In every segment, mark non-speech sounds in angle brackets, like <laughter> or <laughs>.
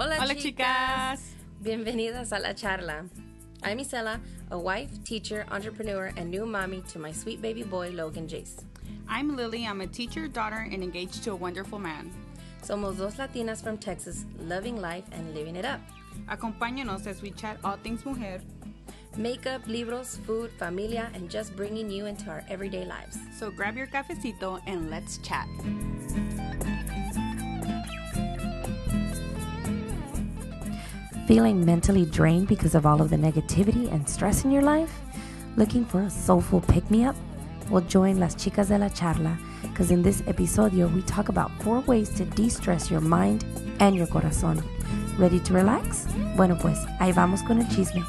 Hola, Hola, chicas. chicas. Bienvenidas a La Charla. I'm Isela, a wife, teacher, entrepreneur, and new mommy to my sweet baby boy, Logan Jace. I'm Lily. I'm a teacher, daughter, and engaged to a wonderful man. Somos dos Latinas from Texas, loving life and living it up. Acompáñanos as we chat all things mujer. Makeup, libros, food, familia, and just bringing you into our everyday lives. So grab your cafecito and let's chat. Feeling mentally drained because of all of the negativity and stress in your life? Looking for a soulful pick me up? Well, join Las Chicas de la Charla, because in this episodio, we talk about four ways to de stress your mind and your corazón. ¿Ready to relax? Bueno, pues, ahí vamos con el chisme.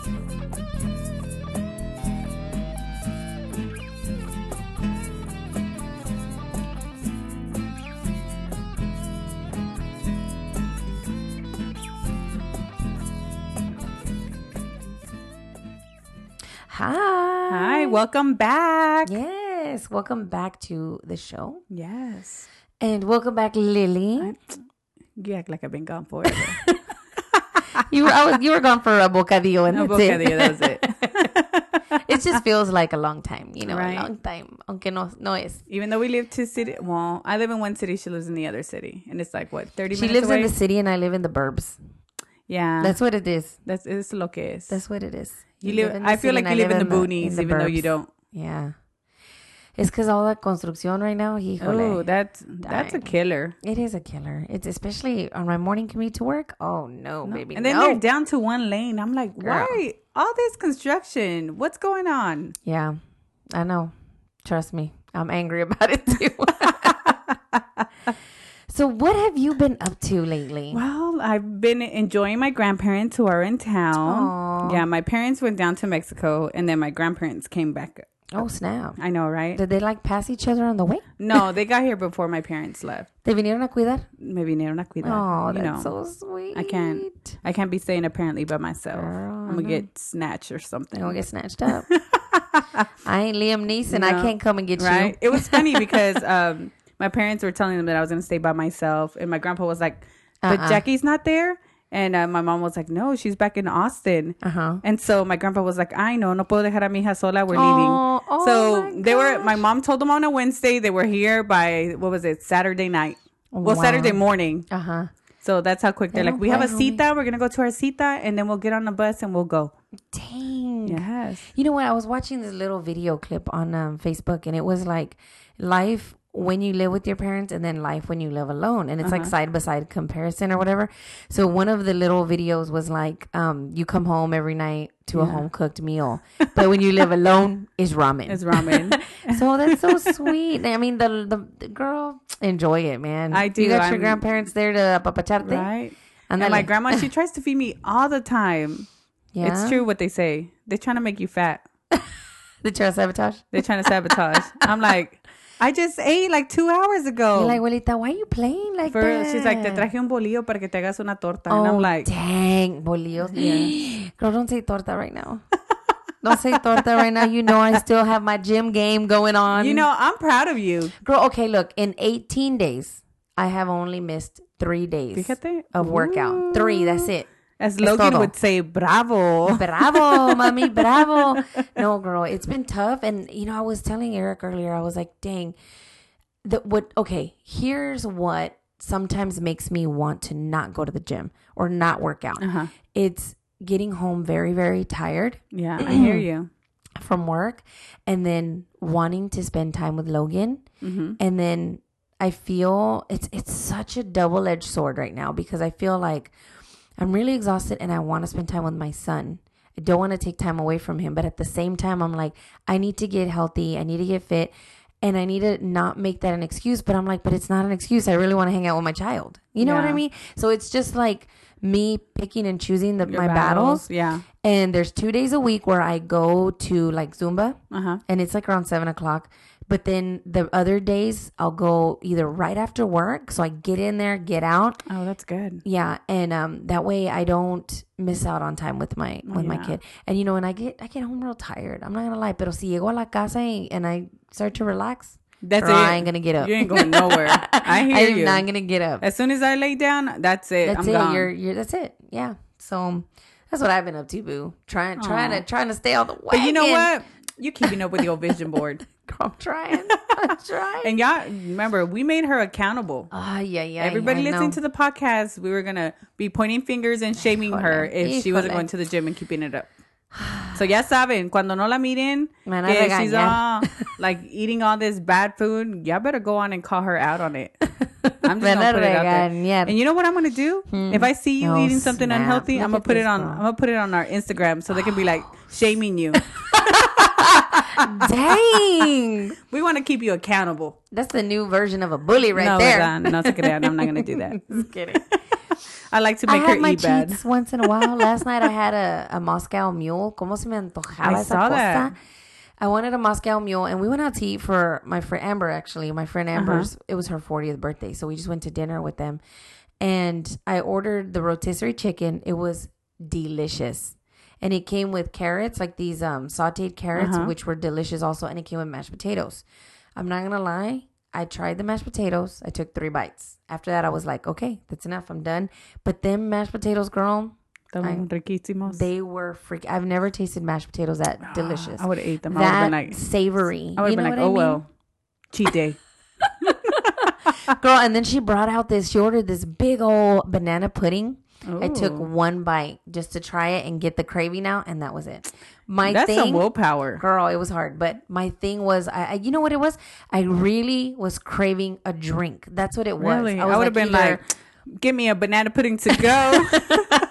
Welcome back. Yes, welcome back to the show. Yes. And welcome back, Lily. You act like I've been gone forever. <laughs> you were I was, you were gone for a bocadillo and no that's it. that was it. <laughs> it just feels like a long time, you know, Right. a long time. Aunque no, no es. Even though we live two city, well, I live in one city. She lives in the other city, and it's like what thirty She lives away. in the city and I live in the burbs. yeah, That's what it is. that's it's lo que es. That's what it is. You live. I feel like you I live in the boonies, in the even though you don't. Yeah. It's because all that construction right now, Oh, that's that's a killer. it is a killer. It's especially on my morning commute to work. Oh, no, No. baby. And then no. they're down to one lane. I'm like, Girl. why all this construction? What's going on? Yeah, I know. Trust me, I'm angry <laughs> about it too. <laughs> so, what have you been up to lately? Well, I've been enjoying my grandparents who are in town. Aw. Yeah, my parents went down to Mexico and then my grandparents came back. Oh, snap. I know, right? Did they like pass each other on the way? No, they got here before my parents left. <laughs> They vinieron a cuidar? Me vinieron a cuidar. Oh, you that's know, so sweet. I can't. I can't be staying apparently by myself. Girl, I'm gonna get snatched or something. They're gonna get snatched up. <laughs> I ain't Liam Neeson. I can't come and get right? you. It was funny because <laughs> um, my parents were telling them that I was going to stay by myself, and my grandpa was like, "But Uh-uh. Jackie's not there," and uh, my mom was like, "No, she's back in Austin." Uh huh. And so my grandpa was like, "I know, no puedo dejar a mi hija sola. We're Oh, leaving." oh so they were. My mom told them on a Wednesday. They were here by what was it? Saturday night. Well, Wow. Saturday morning. Uh huh. So that's how quick they're They like. We have a homie. cita. We're gonna go to our cita, and then we'll get on the bus and we'll go. Dang. Yes. You know what? I was watching this little video clip on um, Facebook, and it was like life when you live with your parents, and then life when you live alone, and it's like Uh-huh. side by side comparison or whatever. So one of the little videos was like, um, you come home every night to a home cooked meal, <laughs> but when you live alone, it's ramen. It's ramen. <laughs> so that's so sweet. I mean, the, the the girl enjoy it, man. I do. You got your I'm- grandparents there to apapacharte. right. And And my grandma, she <laughs> tries to feed me all the time. yeah, It's true what they say. They're trying to make you fat. they're trying to sabotage. They're trying to sabotage. I'm like, I just ate like two hours ago. You're like, abuelita, why are you playing like For- that? she's like, te traje un bolillo para que te hagas una torta. Oh, and I'm oh, like, dang, bolillos. <gasps> Yeah. Girl, don't say torta right now. don't say torta right now. You know I still have my gym game going on. you know, I'm proud of you. girl. Okay, look. In 18 days, I have only missed three days Fíjate. of workout. Three. That's it. As Logan would say, bravo. Bravo, mommy, <laughs> bravo. No, girl, it's been tough. And, you know, I was telling Eric earlier, I was like, dang, that what, okay, here's what sometimes makes me want to not go to the gym or not work out. Uh-huh. It's getting home very, very tired Yeah, I <clears throat> hear you. from work and then wanting to spend time with Logan. hmm And then I feel it's it's such a double edged sword right now because I feel like I'm really exhausted and I want to spend time with my son. I don't want to take time away from him, but at the same time, I'm like, I need to get healthy. I need to get fit. And I need to not make that an excuse, but I'm like, but it's not an excuse. I really want to hang out with my child. You know what I mean? So it's just like me picking and choosing the, my battles. Yeah. And there's two days a week where I go to like Zumba Uh huh. and it's like around seven o'clock. But then the other days I'll go either right after work. So I get in there, get out. Oh, that's good. Yeah. And um that way I don't miss out on time with my with my kid. And you know, when I get I get home real tired. I'm not gonna lie, pero si llego a la casa and I start to relax, That's or it. I ain't gonna get up. You ain't going nowhere. <laughs> I hear I'm you. not gonna get up. As soon as I lay down, that's it. That's I'm it. gone. You're you're that's it. Yeah. So that's what I've been up to, boo. Trying trying to trying to stay on the way. but you know what? You're keeping up with your vision board. <laughs> I'm trying. <laughs> I'm trying. And y'all remember, we made her accountable. Ah, yeah, yeah. Everybody I listening to the podcast, we were gonna be pointing fingers and shaming her Híjole, if she wasn't going to the gym and keeping it up. So ya saben, cuando no la miren, a que she's all uh, like eating all this bad food, y'all better go on and call her out on it. I'm just <laughs> gonna put it out there. And you know what I'm gonna do? Hmm. If I see you Oh, eating something snap. unhealthy, Look I'm gonna put it on. girl. I'm gonna put it on our Instagram so they can be like <gasps> shaming you. Dang. <laughs> we want to keep you accountable. That's the new version of a bully right no, there. no se crean. I'm not gonna do that. <laughs> Just kidding. <laughs> I like to I make her have my eat bad. cheats once in a while. Last night I had a, a Moscow mule. ¿Cómo se me antojaba I esa saw that. cosa? I wanted a Moscow mule, and we went out to eat for my friend Amber. Actually, my friend Uh-huh. Amber's. It was her 40th birthday, so we just went to dinner with them. And I ordered the rotisserie chicken. It was delicious, and it came with carrots, like these um sautéed carrots, Uh-huh. which were delicious also, and it came with mashed potatoes. I'm not gonna lie. I tried the mashed potatoes. I took three bites. After that, I was like, okay, that's enough. I'm done. But them mashed potatoes, girl, riquísimos. they were freak. I've never tasted mashed potatoes that ah, delicious. I would have ate them. I would have that been like, savory. I would have been like, what I oh mean? well, cheat day. <laughs> <laughs> girl. And then she brought out this. She ordered this big old banana pudding. I took one bite just to try it and get the craving out, and that was it. My That's thing, some willpower. girl, it was hard. But my thing was, I, I you know what it was? I really was craving a drink. That's what it was. Really, I, was would have been either- like, give me a banana pudding to go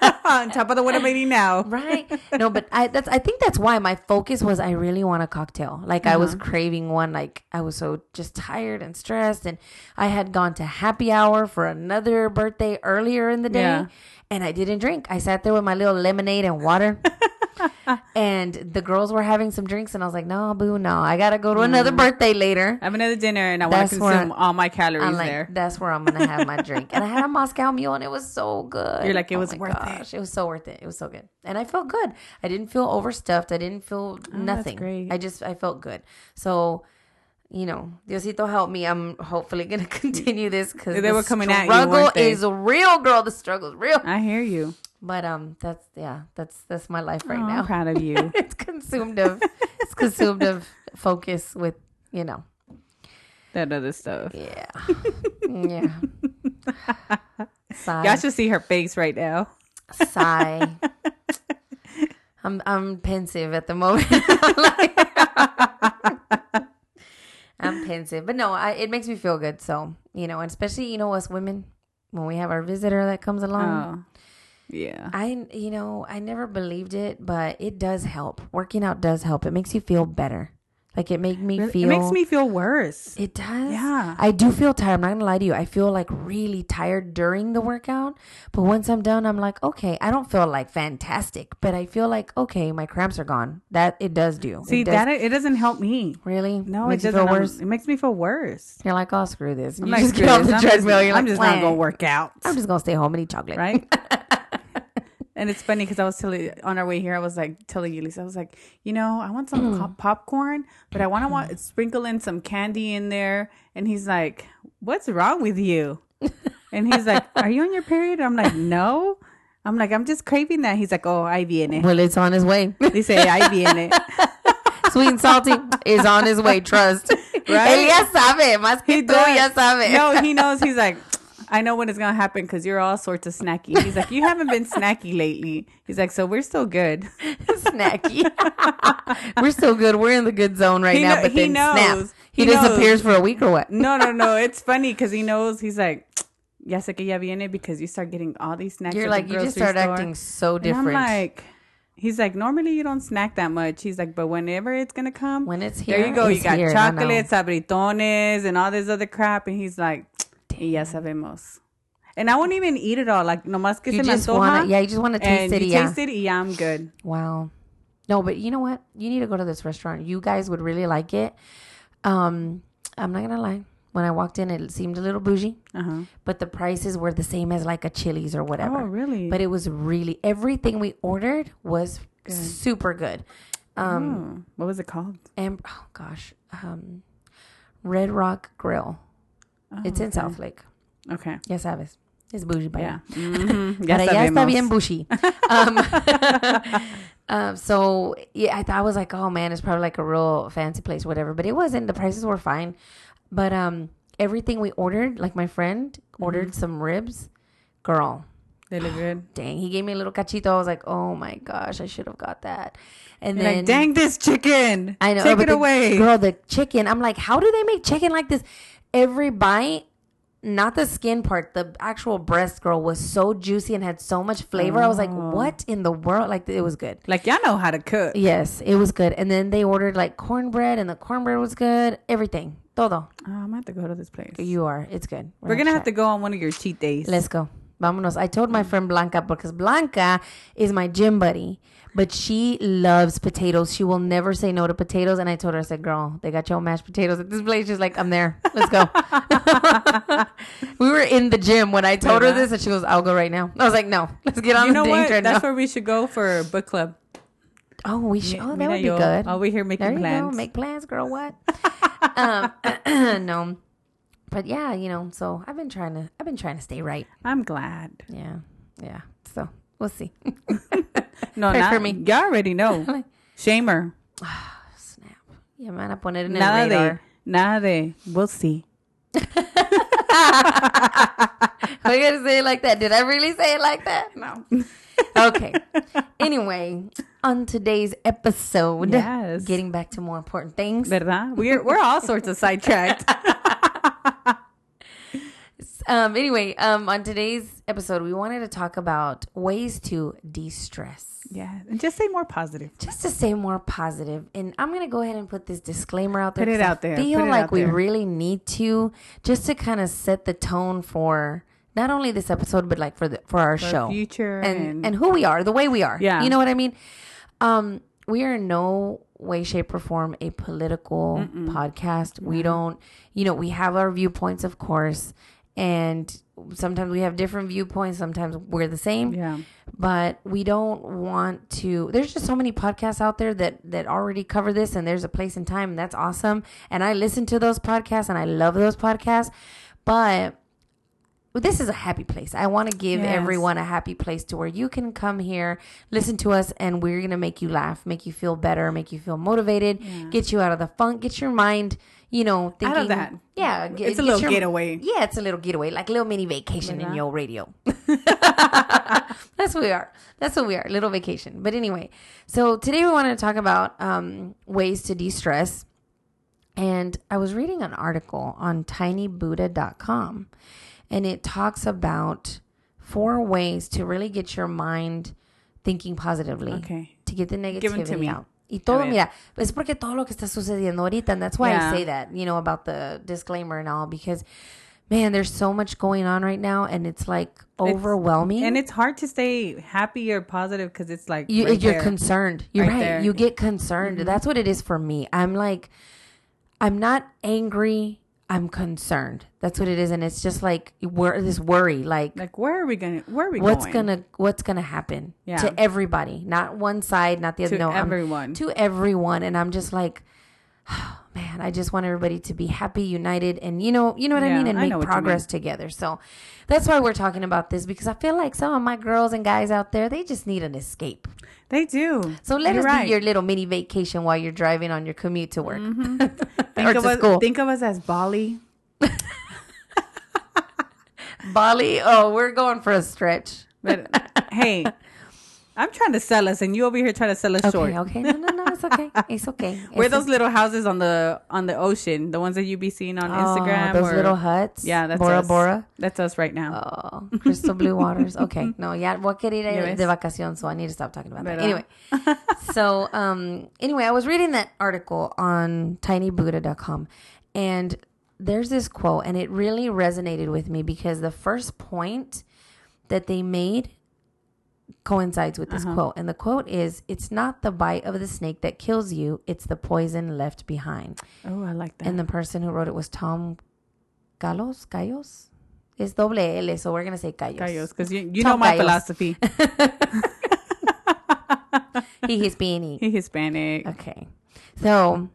<laughs> <laughs> on top of the one I'm eating now. <laughs> right no but i that's i think that's why my focus was i really want a cocktail like i was Uh-huh. craving one like i was so just tired and stressed and i had gone to happy hour for another birthday earlier in the day Yeah. and i didn't drink i sat there with my little lemonade and water <laughs> and the girls were having some drinks and i was like no boo no i gotta go to another mm-hmm. birthday later I have another dinner and I want That's to where consume all my calories I'm like, there. that's where I'm gonna have my <laughs> drink. And I had a Moscow Mule, and it was so good. You're like, it Oh was my worth it. It was so worth it. It was so good, and I felt good. I didn't feel overstuffed. I didn't feel oh, nothing. Oh, great. I just I felt good. So, you know, Diosito help me. I'm hopefully gonna <laughs> continue this because They were coming at you, Struggle weren't they? is real, girl. The struggle is real. I hear you. But um, that's yeah, that's that's my life right Oh, now. I'm proud of you. <laughs> it's consumed of it's consumed of focus with you know that other stuff. yeah yeah. <laughs> Sigh. Y'all should see her face right now. sigh. <laughs> I'm I'm pensive at the moment. I'm pensive, but no, I, it makes me feel good. So you know, and especially you know us women when we have our visitor that comes along. Oh, yeah. I you know I never believed it, but it does help. Working out does help. It makes you feel better. Like it made me feel. It makes me feel worse. It does. Yeah. I do feel tired. I'm not gonna lie to you. I feel like really tired during the workout. But once I'm done, I'm like, okay, I don't feel like fantastic, but I feel like okay, my cramps are gone. That it does do. See it does, that it doesn't help me. really No, makes it doesn't. feel worse. It makes me feel worse. You're like, oh, screw this. I'm You like, just get off the I'm treadmill. Just, I'm like, just not gonna work out. I'm just gonna stay home and eat chocolate. right? <laughs> and it's funny because I was telling on our way here, I was like telling Ulysses, I was like, you know, I want some mm. pop- popcorn, but I want to want mm. sprinkle in some candy in there. And he's like, "What's wrong with you?" And he's like, <laughs> "Are you on your period?" I'm like, "No." I'm like, "I'm just craving that." He's like, "Oh, ahí viene." Well, it's on his way. They Dice, ahí viene. <laughs> Sweet and salty is on his way. Trust. <laughs> Right? Él ya sabe. Más que tú ya sabe. No, he knows. He's like, I know when it's gonna happen because you're all sorts of snacky. He's like, you haven't been snacky lately. He's like, so we're still good. <laughs> snacky. <laughs> We're still good. We're in the good zone right He now. but he then snap. knows. He, He knows. disappears for a week or what? No, no, no. <laughs> It's funny because he knows. He's like, ya sé que ya viene because you start getting all these snacks. You're like you just start store. acting so And different. I'm like, he's like, normally you don't snack that much. He's like, but whenever it's gonna come, when it's here, there you go. You got here, and chocolates, abritones, and all this other crap. And he's like, y ya sabemos. And I won't even eat it all. Like, nomás que You se me antoja. want to, yeah, you just want to taste it. you Yeah. taste it, yeah, I'm good. Wow. No, but you know what? You need to go to this restaurant. You guys would really like it. Um, I'm not gonna lie. When I walked in, it seemed a little bougie, Uh huh. but the prices were the same as like a Chili's or whatever. Oh, really? But it was really everything we ordered was super good. Um, oh, what was it called? and oh gosh, um, Red Rock Grill. Oh, It's in okay. Southlake. Okay. Ya sabes. Es bougie by Yeah. Mhm. Ya Para <laughs> allá está bien bushy. <laughs> Um, <laughs> um, so yeah, I, thought I was like, oh man, it's probably like a real fancy place, or whatever. But it wasn't. The prices were fine. But um, everything we ordered, like my friend Mm-hmm. ordered some ribs, girl. They look good. <gasps> Dang, he gave me a little cachito. I was like, oh my gosh, I should have got that. And You're then like, dang this chicken. I know. Take but it the- away. Girl, the chicken. I'm like, how do they make chicken like this? Every bite, not the skin part, the actual breast, girl, was so juicy and had so much flavor. I was like, Oh. what in the world? Like, it was good. Like y'all know how to cook. Yes, it was good. And then they ordered like cornbread, and the cornbread was good. Everything. Todo. Oh, I'm gonna have to go to this place. You are. It's good. We're gonna have to go on one of your cheat days. Let's go. Vámonos. I told my friend Blanca because Blanca is my gym buddy, but she loves potatoes. She will never say no to potatoes. And I told her, I said, girl, they got your mashed potatoes at this place. She's like, I'm there. Let's go. <laughs> we were in the gym when I told her this, and she goes, I'll go right now. I was like, no, let's get on you the know dang what? That's now. where we should go for book club. Oh, we should. Oh, that Mira would be yo, good. Be here making There you plans. go. Make plans, girl. What? <laughs> um, <clears throat> no, but yeah, you know. So I've been trying to. I've been trying to stay right. I'm glad. Yeah, yeah. So we'll see. <laughs> No, Pray not for me. Y'all already know. <laughs> Shamer. <sighs> Snap. Yeah, me van a poner en el Nada de, radar. nada de. We'll see. <laughs> Why you gotta say it like that? Did I really say it like that? No. Okay. anyway, on today's episode, Yes. getting back to more important things. ¿Verdad? We're we're all sorts of sidetracked. Um, anyway, um, on today's episode, we wanted to talk about ways to de-stress. yeah, and just say more positive. Just to say more positive. and I'm gonna go ahead and put this disclaimer out there. Put it I out there. Feel like we really need to, just to kind of set the tone for not only this episode, but like for the for our For show future and and, and who we are, the way we are. Yeah. you know what I mean. Um, we are in no way, shape, or form a political podcast. We don't, you know, we have our viewpoints, of course, and sometimes we have different viewpoints. Sometimes we're the same yeah. but we don't want to there's just so many podcasts out there that that already cover this and there's a place and time and that's awesome and i listen to those podcasts and i love those podcasts but this is a happy place. I want to give Yes. everyone a happy place to where you can come here, listen to us, and we're going to make you laugh, make you feel better, make you feel motivated, Yeah. get you out of the funk, get your mind, you know, thinking. Out of that. Yeah. get- It's a little your- getaway. Yeah, it's a little getaway, like a little mini vacation in your radio. <laughs> <laughs> That's what we are. That's what we are. Little vacation. But anyway, so today we wanted to talk about um, ways to de stress. And I was reading an article on tinybuddha.com and it talks about four ways to really get your mind thinking positively Okay. to get the Give 'em to negativity me. out. Y todo, A ver. mira, es porque todo lo que está sucediendo ahorita, and that's why Yeah. I say that, you know, about the disclaimer and all, because, man, there's so much going on right now, and it's like overwhelming. And it's hard to stay happy or positive because it's like you, right there. concerned. You're Right right. Mm-hmm. You get concerned. That's what it is for me. I'm like, I'm not angry. I'm concerned. That's what it is, and it's just like wor- this worry, like like where are we gonna? Where are we what's going? gonna what's gonna happen Yeah. to everybody, not one side, not the other. to no, I'm- everyone? to everyone, and I'm just like, <sighs> man, I just want everybody to be happy, united, and you know, you know what I mean, and I make know what you progress together. So that's why we're talking about this because I feel like some of my girls and guys out there, they just need an escape. they do. So let You're us right. do your little mini vacation while you're driving on your commute to work mm-hmm. <laughs> think or of to us, school. Think of us as Bali. <laughs> Bali, oh, we're going for a stretch. But hey, <laughs> I'm trying to sell us, and you over here trying to sell us short. Okay, okay, no, no, no, it's okay, <laughs> it's okay. We're It's those little houses on the on the ocean, the ones that you be seeing on oh, Instagram. those or, little huts. Yeah, that's Bora us. Bora. That's us right now. Oh, crystal blue <laughs> waters. Okay, no, yeah, voy a querer ir Ya de vacación, so I need to stop talking about that. Anyway, <laughs> so um, anyway, I was reading that article on tinybuddha.com, and there's this quote, and it really resonated with me because the first point that they made coincides with this Uh-huh. quote, and the quote is, "It's not the bite of the snake that kills you; it's the poison left behind." Oh, I like that. And the person who wrote it was Tom Galos. Gallos? It's double L, so we're gonna say Gallos. because you, you Tom know my Gallos. philosophy. <laughs> <laughs> he Hispanic. He Hispanic. Okay. So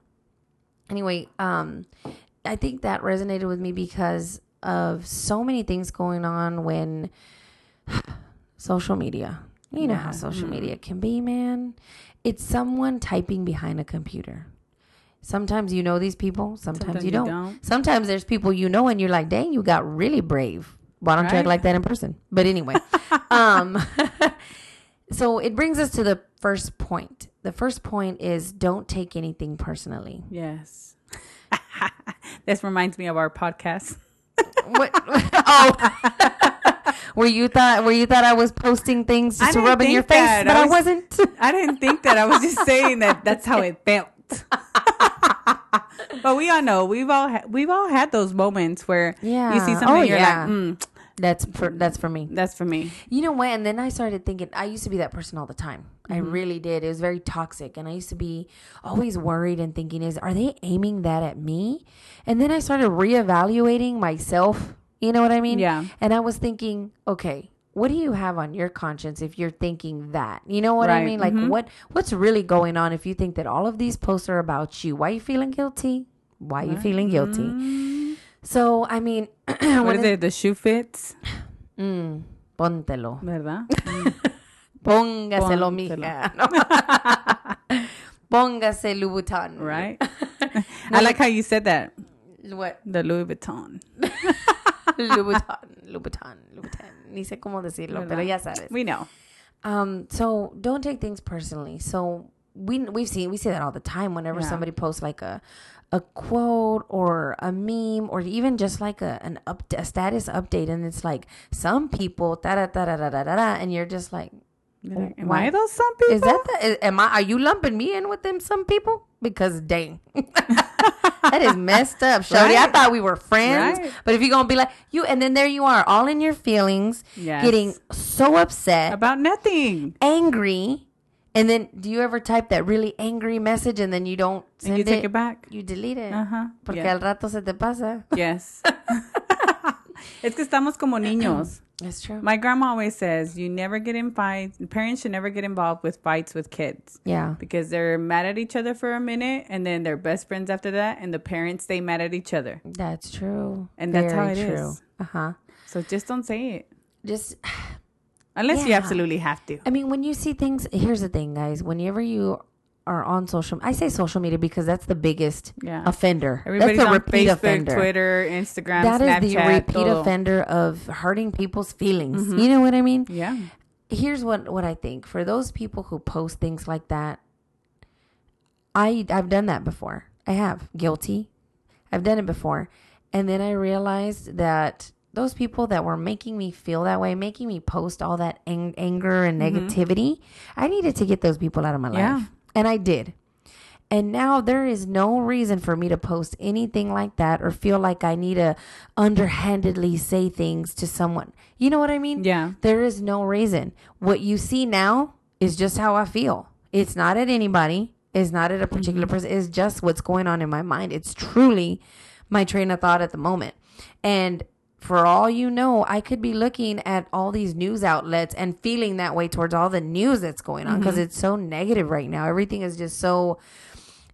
anyway, um I think that resonated with me because of so many things going on when social media. You know how social Mm. media can be, man. It's someone typing behind a computer. Sometimes you know these people, sometimes, you, don't. Sometimes there's people you know and you're like, dang, you got really brave. Why don't you act like that in person? But anyway, <laughs> um, <laughs> so it brings us to the first point. The first point is don't take anything personally. Yes. <laughs> this reminds me of our podcast. What? oh, where you thought where you thought I was posting things just to rub in your face, that. but I I, was- wasn't. I didn't think that. I was just <laughs> saying that that's how it felt. <laughs> but we all know we've all ha- we've all had those moments where yeah. you see something Oh, and you're yeah. like, mm, That's for that's for me. that's for me. You know what? And then I started thinking, I used to be that person all the time. I Mm-hmm. really did. It was very toxic. And I used to be always worried and thinking, is are they aiming that at me? And then I started reevaluating myself. You know what I mean? Yeah. And I was thinking, okay, what do you have on your conscience if you're thinking that? You know what I mean? Like Mhm. what what's really going on if you think that all of these posts are about you? Why you feeling guilty? Why you feeling guilty? Mm. So I mean, <clears throat> What is it? The shoe fits, Mm, póntelo. ¿verdad? <laughs> Póngaselo, Póntelo. mija. No. <laughs> Póngase Louboutin. Right? <laughs> I like how you said that. What? The Louis Vuitton. Louboutin. Louboutin. Louboutin. Ni sé cómo decirlo, pero ya sabes. We know. Um, so don't take things personally. So we we've seen we see that all the time whenever Yeah. somebody posts like a a quote or a meme or even just like a an up a status update and it's like some people da da da da da da da and you're just like, Am Why- I those some people? Is that the, is, am I? Are you lumping me in with them? Some people because dang, <laughs> that is messed up, <laughs> Shody. I thought we were friends, Right. but if you're gonna be like you, and then there you are, all in your feelings, Yes. getting so upset, about nothing? angry, and then do you ever type that really angry message and then you don't And send you take it back. You delete it Uh huh. porque Yeah. al rato se te pasa. Yes. <laughs> <laughs> es que estamos como niños. <clears throat> That's true. My grandma always says, you never get in fights. Parents should never get involved with fights with kids yeah, because they're mad at each other for a minute and then they're best friends after that, and the parents stay mad at each other. that's true. And that's how Very it true. is. Uh huh. So just don't say it Just <sighs> unless you absolutely have to. I mean, when you see things, here's the thing, guys. Whenever you are on social, I say social media because that's the biggest Yeah. offender. Everybody's that's repeat Facebook, offender. Twitter, Instagram, That is Snapchat. the repeat todo. offender of hurting people's feelings. Mm-hmm. You know what I mean? Yeah. Here's what what I think for those people who post things like that. I I've done that before. I have guilty. I've done it before, and then I realized that those people that were making me feel that way, making me post all that ang- anger and negativity, I needed to get those people out of my Mm-hmm. Yeah. life, and I did. And now there is no reason for me to post anything like that or feel like I need to underhandedly say things to someone. You know what I mean? Yeah. There is no reason. What you see now is just how I feel. It's not at anybody. It's not at a particular mm-hmm. person. It's just what's going on in my mind. It's truly my train of thought at the moment. And for all you know, I could be looking at all these news outlets and feeling that way towards all the news that's going on because mm-hmm. it's so negative right now. Everything is just so,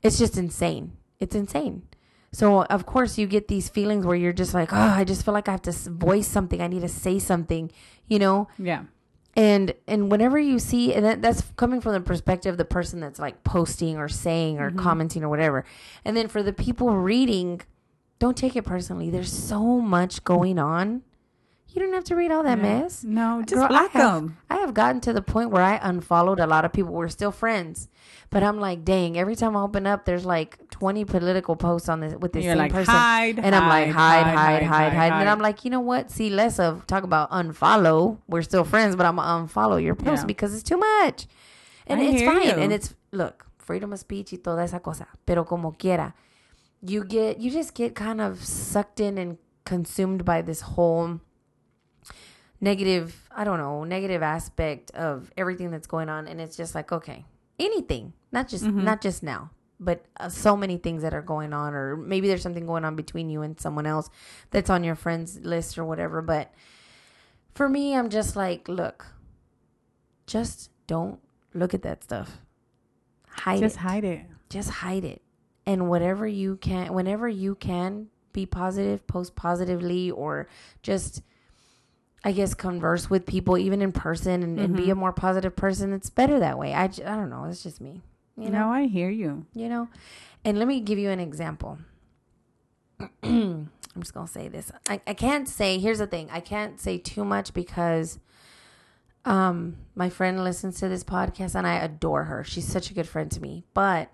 it's just insane. It's insane. So of course you get these feelings where you're just like, oh, I just feel like I have to voice something. I need to say something, you know. Yeah. And and whenever you see, and that, that's coming from the perspective of the person that's like posting or saying or mm-hmm. commenting or whatever. And then for the people reading, don't take it personally. There's so much going on. You don't have to read all that mess. No, just Girl, block I have, them. I have gotten to the point where I unfollowed a lot of people. We're still friends, but I'm like, dang. Every time I open up, there's like 20 political posts on this with the You're same like, person, hide, and I'm like, hide, hide, hide, hide, hide, And then. I'm like, you know what? See less of talk about unfollow. We're still friends, but I'm gonna unfollow your post Yeah. because it's too much, and I it's fine. you. And it's look, freedom of speech y toda esa cosa. Pero como quiera, you get you just get kind of sucked in and consumed by this whole negative i don't know negative aspect of everything that's going on. And it's just like okay anything not just not just now but uh, so many things that are going on or maybe there's something going on between you and someone else that's on your friends list or whatever. But for me i'm just like look just don't look at that stuff. Hide Just it. hide it. just hide it and whatever you can whenever you can be positive, post positively, or just, I guess, converse with people even in person and, and be a more positive person. It's better that way. I, j- I don't know. It's just me. You know? know, I hear you. you know and let me give you an example <clears throat> i'm just gonna say this I, I can't say here's the thing i can't say too much because um my friend listens to this podcast and i adore her she's such a good friend to me but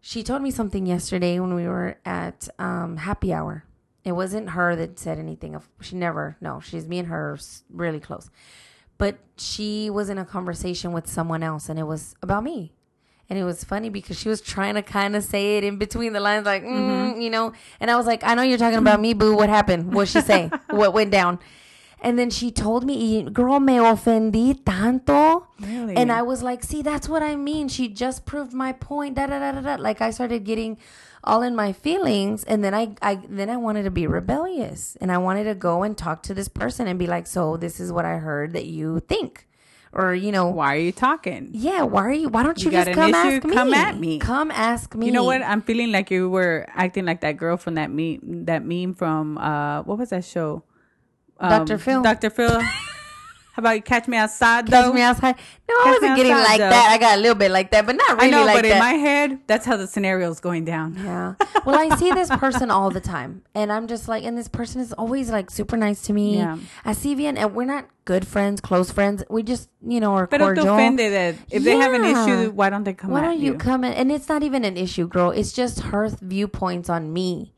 she told me something yesterday when we were at um happy hour it wasn't her that said anything of she never no she's me and her really close but she was in a conversation with someone else and it was about me and it was funny because she was trying to kind of say it in between the lines, like, mm, you know. And I was like, I know you're talking about me, boo. What happened? What'd she say? <laughs> what went down? And then she told me, girl, me ofendí tanto. Really? And I was like, see, that's what I mean. She just proved my point. Da da da da da. Like I started getting all in my feelings, and then I, I then I wanted to be rebellious, and I wanted to go and talk to this person and be like, so this is what I heard that you think, or you know, Why are you talking? yeah, why are you? Why don't you, You just come issue? ask me? Come at me. Come ask me. You know what? I'm feeling like you were acting like that girl from that meme. That meme from uh, what was that show? Um, Dr. Phil. Dr. Phil. <laughs> How about you catch me outside Catch me outside. No, I Catch me wasn't getting outside, like though. that. I got a little bit like that, but not really I know, like but that. in my head, that's how the scenario is going down. Yeah. <laughs> Well, I see this person all the time, and I'm just like, and this person is always like super nice to me. Yeah. I see Vian, and we're not good friends, close friends. We just, you know, are But don't cordial. offend it. If they have an issue, why don't they come Why don't you come in? And it's not even an issue, girl. It's just her viewpoints on me.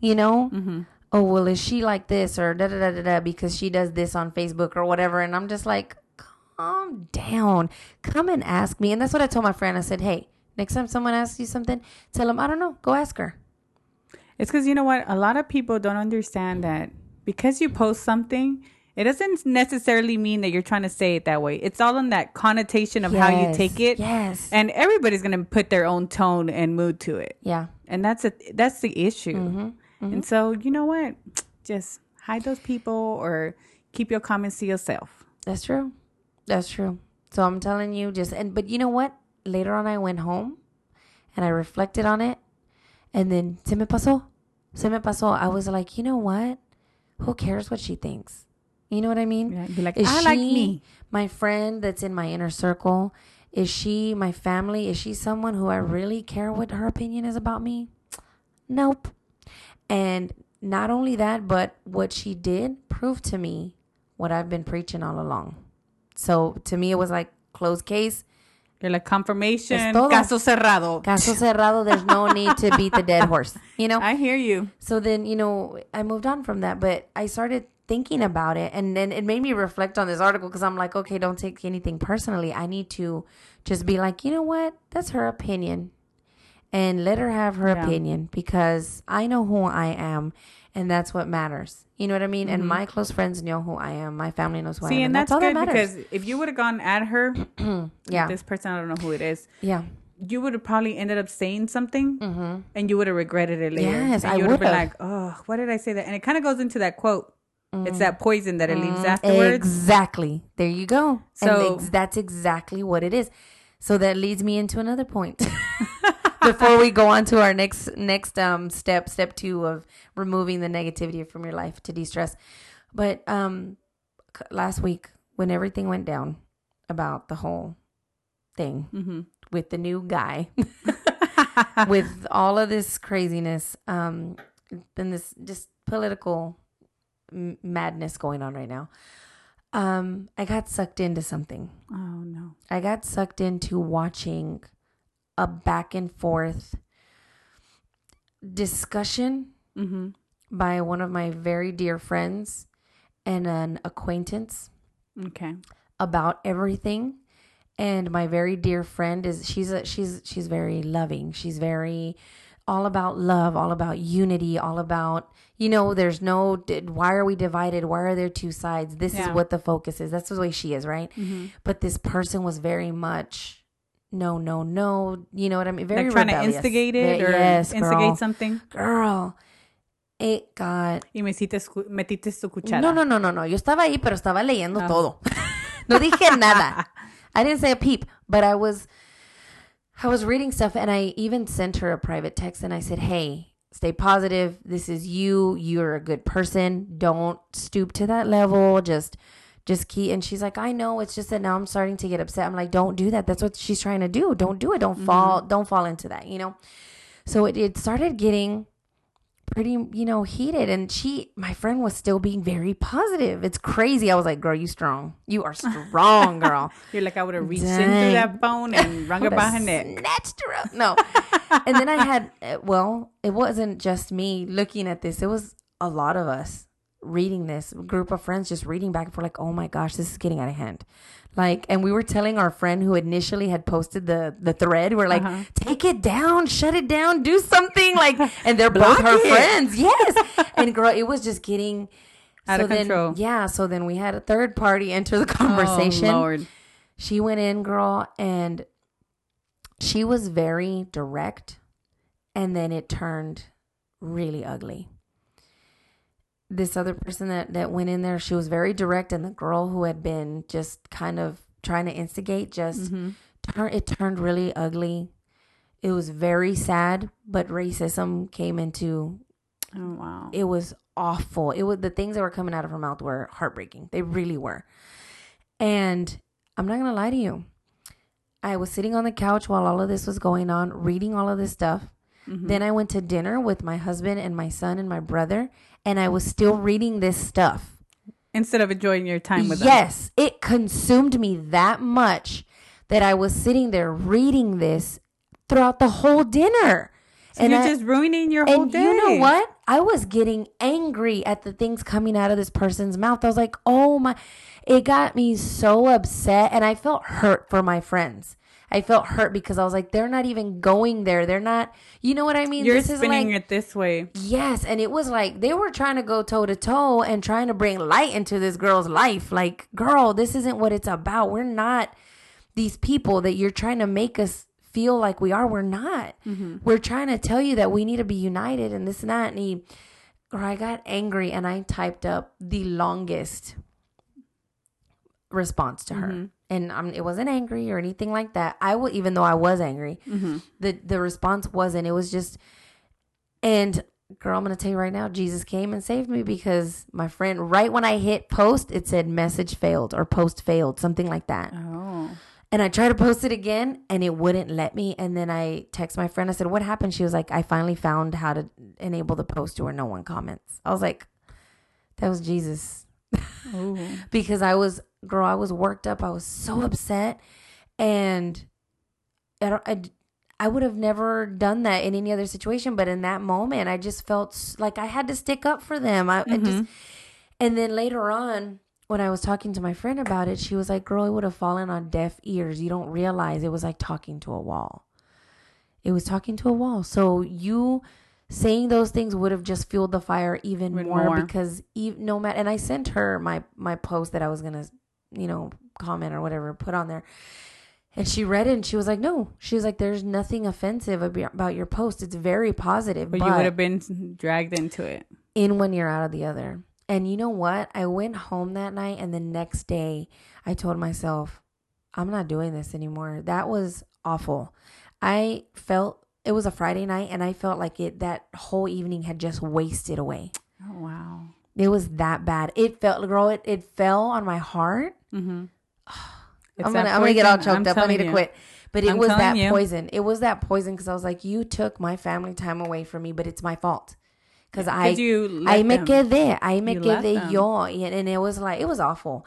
You know? Mm-hmm. Oh, well, is she like this or da da da da da because she does this on Facebook or whatever? And I'm just like, calm down. Come and ask me. And that's what I told my friend. I said, hey, next time someone asks you something, tell them, I don't know. Go ask her. It's because you know what? A lot of people don't understand that because you post something, it doesn't necessarily mean that you're trying to say it that way. It's all in that connotation of how you take it. Yes. And everybody's gonna put their own tone and mood to it. yeah. And that's a that's the issue. Mm-hmm. And mm-hmm. so you know what? Just hide those people or keep your comments to yourself. That's true. That's true. So I'm telling you, just and but you know what? Later on, I went home and I reflected on it, and then se me pasó, se me pasó. I was like, you know what? Who cares what she thinks? You know what I mean? Yeah, be like, Is I like me. My friend that's in my inner circle. Is she my family? Is she someone who I really care what her opinion is about me? Nope. And not only that, but what she did proved to me what I've been preaching all along. So to me, it was like closed case, You're like confirmation, caso cerrado. caso <laughs> cerrado. There's no need to beat the dead horse, you know. I hear you. So then, you know, I moved on from that, but I started thinking about it and then it made me reflect on this article because I'm like, okay, don't take anything personally. I need to just be like, you know what? That's her opinion. And let her have her Yeah. opinion because I know who I am and that's what matters. You know what I mean? And my close friends know who I am. My family knows who I Mm-hmm. See, am. and that's, all good that because if you would have gone at her, <clears throat> yeah. this person, I don't know who it is, yeah. you would have probably ended up saying something and you would have regretted it later. Mm-hmm. Yes, and I you would have been like, oh, why did I say that? And it kind of goes into that quote. Mm. It's that poison that it leaves afterwards. Exactly. There you go. So- and that's exactly what it is. So that leads me into another point. <laughs> Before we go on to our next next um step, step two of removing the negativity from your life to de-stress. But um last week when everything went down about the whole thing Mm-hmm. with the new guy <laughs> with all of this craziness um and this just political m- madness going on right now um i got sucked into something Oh, no. i got sucked into watching a back and forth discussion Mm-hmm. by one of my very dear friends and an acquaintance Okay. about everything. And my very dear friend is she's a, she's she's very loving. She's very all about love all about unity all about you know there's no why are we divided? Why are there two sides? This is what the focus is. That's the way she is right? Mm-hmm. but this person was very much no no no you know what i mean very Like trying to rebellious. instigate it or yes instigate girl. something. girl it got Y me hiciste metiste su cuchara. no, no, no, no, no. Yo estaba ahí, pero estaba leyendo Ah. todo. no dije <laughs> nada. I didn't say a peep, but I was, I was reading stuff, and I even sent her a private text, and I said, "Hey, stay positive. This is you. You're a good person. Don't stoop to that level. Just just keep and she's like, I know it's just that now I'm starting to get upset. I'm like, don't do that. That's what she's trying to do. Don't do it. Don't fall, don't fall into that, you know? So it, it started getting pretty, you know, heated. And she, my friend was still being very positive. It's crazy. I was like, girl, you strong. You are strong, <laughs> girl. You're like, I would have reached in Dang. through that phone and wrung her by her neck. Snatched her up. No. and then I had, uh, well, it wasn't just me looking at this. It was a lot of us reading this group of friends just reading back and forth like, oh my gosh, this is getting out of hand. Like, and we were telling our friend who initially had posted the the thread, we're like, Uh-huh. take it down, shut it down, do something. Like, and they're <laughs> both her it. friends. Yes. <laughs> and girl, it was just getting Out of then, control. Yeah. So then we had a third party enter the Oh, conversation Lord. she went in girl and she was very direct and then it turned really ugly this other person that that went in there she was very direct and the girl who had been just kind of trying to instigate just Mm-hmm. turn it turned really ugly it was very sad but racism came into Oh, wow. it was awful. It was the things that were coming out of her mouth were heartbreaking. They really were. And I'm not gonna lie to you. I was sitting on the couch while all of this was going on, reading all of this stuff. Mm-hmm. Then I went to dinner with my husband and my son and my brother, and I was still reading this stuff. Instead of enjoying your time with them. Yes, it consumed me that much that I was sitting there reading this throughout the whole dinner. So you're I- just ruining your whole and day. you know what? I was getting angry at the things coming out of this person's mouth. I was like, oh my, it got me so upset. And I felt hurt for my friends. I felt hurt because I was like, they're not even going there. They're not, you know what I mean? You're this is spinning like, it this way. yes. And it was like, they were trying to go toe to toe and trying to bring light into this girl's life. Like, girl, this isn't what it's about. We're not these people that you're trying to make us feel like we are. We're not. Mm-hmm. We're trying to tell you that we need to be united and this and that. And he, or I got angry and I typed up the longest response to her. Mm-hmm. And um, it wasn't angry or anything like that. I will, even though I was angry, the the response wasn't. It was just, and girl, I'm gonna tell you right now, Jesus came and saved me because my friend, right when I hit post, it said message failed or post failed, something like that. Oh. And I tried to post it again and it wouldn't let me. And then I text my friend. I said, What happened? She was like, I finally found how to enable the post to where no one comments. I was like, That was Jesus. <laughs> Because I was, girl, I was worked up. I was so upset. And I, don't, I, I would have never done that in any other situation. But in that moment, I just felt like I had to stick up for them. I, I just, mm-hmm. and then later on, when I was talking to my friend about it, she was like, Girl, it would have fallen on deaf ears. You don't realize it was like talking to a wall. It was talking to a wall. So you saying those things would have just fueled the fire even more, more. because no matter, and I sent her my, my post that I was going to, you know, comment or whatever, put on there. And she read it and she was like, No, she was like, There's nothing offensive about your post. It's very positive. But, you would have been dragged into it. in one ear out of the other. And you know what? I went home that night and the next day I told myself, I'm not doing this anymore. That was awful. I felt it was a Friday night and I felt like it that whole evening had just wasted away. Oh, wow. It was that bad. It felt girl, it, it fell on my heart. Mm-hmm. <sighs> I'm gonna I'm gonna get all choked up. I need to quit. But it I'm was that you. poison. It was that poison because I was like, you took my family time away from me, but it's my fault. Because I you I me quedé, I me You quedé yo, and and it was like it was awful.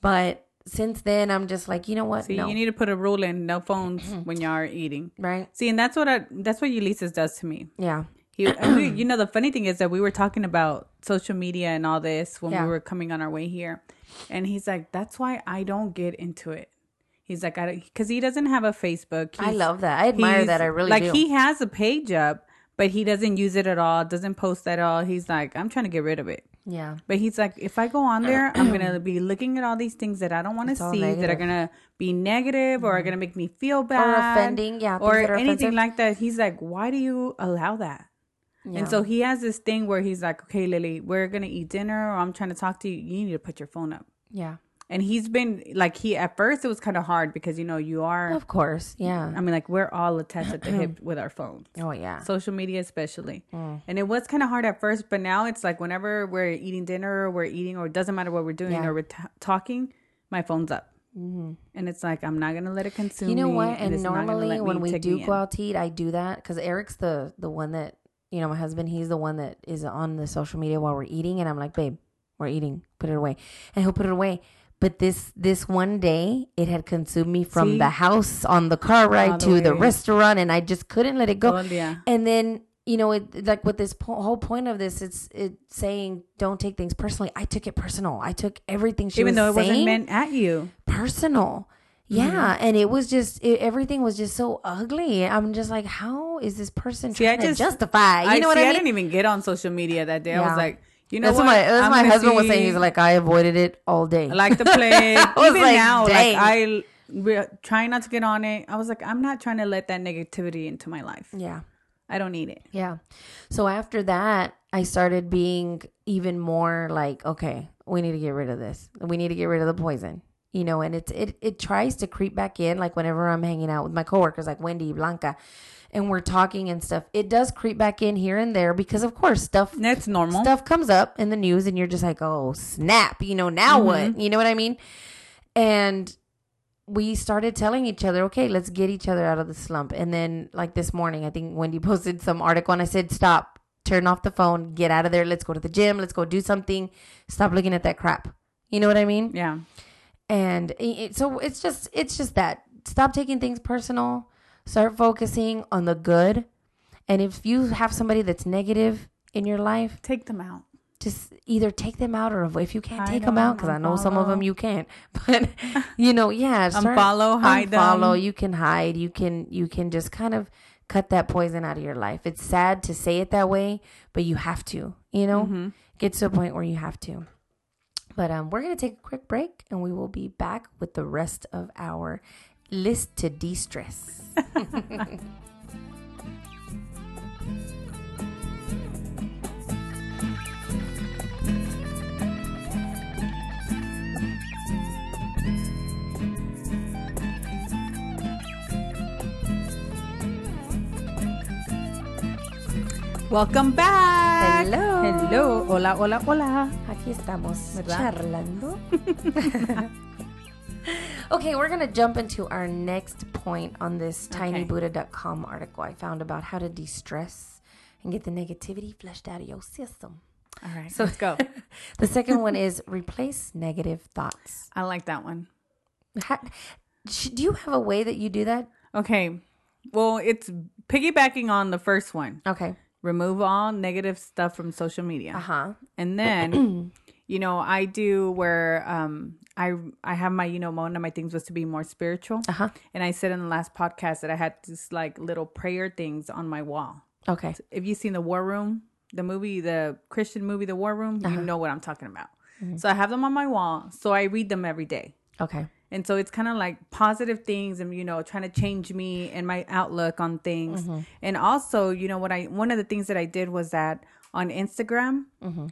But since then, I'm just like, you know what? See, no, you need to put a rule in no phones <clears throat> when y'all are eating. right? See, and that's what I, that's what Ulysses does to me. Yeah, He, we, you <clears throat> know, the funny thing is that we were talking about social media and all this when Yeah. we were coming on our way here, and he's like, "That's why I don't get into it." He's like, "I because he doesn't have a Facebook. I love that. I admire that. I really like do. he has a page up, but he doesn't use it at all. Doesn't post at all. He's like, I'm trying to get rid of it. yeah, But he's like, if I go on there, I'm gonna <clears throat> be looking at all these things that I don't want to see, that are gonna be negative or are gonna mm-hmm. make me feel bad or offending, yeah, or anything offensive. like that. He's like, why do you allow that? Yeah. And so he has this thing where he's like, okay, Lily, we're gonna eat dinner, or I'm trying to talk to you. You need to put your phone up. yeah, and he's been like he at first it was kind of hard because you know you are Of course. Yeah. I mean like we're all attached at the hip <clears throat> with our phones. Oh yeah. Social media especially. Mm. And it was kind of hard at first, but now it's like whenever we're eating dinner, or we're eating or it doesn't matter what we're doing Yeah. or we're t- talking, my phone's up. Mm-hmm. And it's like I'm not going to let it consume you know me, what? And it's not gonna normally when we do me go out to eat, I do that because Eric's the the one that you know my husband. He's the one that is on the social media while we're eating, and I'm like, babe, we're eating, put it away, and he'll put it away. But this this one day, it had consumed me from See? the house on the car ride All the to the way. restaurant, and I just couldn't let it go. Oh, well. And then you know, it like with this po- whole point of this, it's it's saying don't take things personally. I took it personal. I took everything she said. Even though it wasn't meant at you. personal. Yeah, Mm-hmm. and it was just it, everything was just so ugly. I'm just like, how is this person See, I trying just- to justify? You I know what see, I mean? I didn't even get on social media that day. I was like, you know that's what? my, that's I'm my husband was saying. He's like, I avoided it all day. I like the <laughs> plague. Even like, now, dang. like I re- trying not to get on it. I was like, I'm not trying to let that negativity into my life. yeah, I don't need it. yeah. So after that, I started being even more like, okay, we need to get rid of this. We need to get rid of the poison. You know, and it's it it tries to creep back in. Like whenever I'm hanging out with my coworkers, like Wendy, Blanca, and we're talking and stuff, it does creep back in here and there because, of course, stuff That's normal. stuff comes up in the news and you're just like, oh, snap. You know, now what? Mm-hmm. You know what I mean? And we started telling each other, okay, let's get each other out of the slump. And then, like this morning, I think Wendy <laughs> posted some article and I said, stop, turn off the phone, get out of there. Let's go to the gym. Let's go do something. Stop looking at that crap. You know what I mean? Yeah. And it, so it's just, it's just that. Stop taking things personal. Start focusing on the good. And if you have somebody that's negative in your life, Take them out. just either take them out or. If you can't Hide take them out, because I know some of them you can't. <laughs> But you know, yeah, <laughs> start- Unfollow, hide unfollow. them. You can hide. You can you can just kind of cut that poison out of your life. It's sad to say it that way, but you have to. You know, Mm-hmm. get to a point where you have to. But um, we're gonna take a quick break, and we will be back with the rest of our list to de-stress. Welcome back. Hello. Hello. Hola, hola, hola. Aquí estamos ¿Verdad? charlando. <laughs> okay, we're going to jump into our next point on this tinybuddha.com article I found about how to de stress and get the negativity flushed out of your system. All right. So- let's go. <laughs> The second one is replace negative thoughts. I like that one. How, do you have a way that you do that? Okay. Well, it's piggybacking on the first one. Okay. Remove all negative stuff from social media. Uh huh. And then, <clears throat> you know, I do where um I I have my, you know, one of my things was to be more spiritual. Uh huh. And I said in the last podcast that I had this like little prayer things on my wall. Okay. If you've seen the War Room, the movie, the Christian movie, The War Room, you know what I'm talking about. So I have them on my wall. So I read them every day. Okay. And so it's kind of like positive things and, you know, trying to change me and my outlook on things. And also, you know, what I, one of the things that I did was that on Instagram,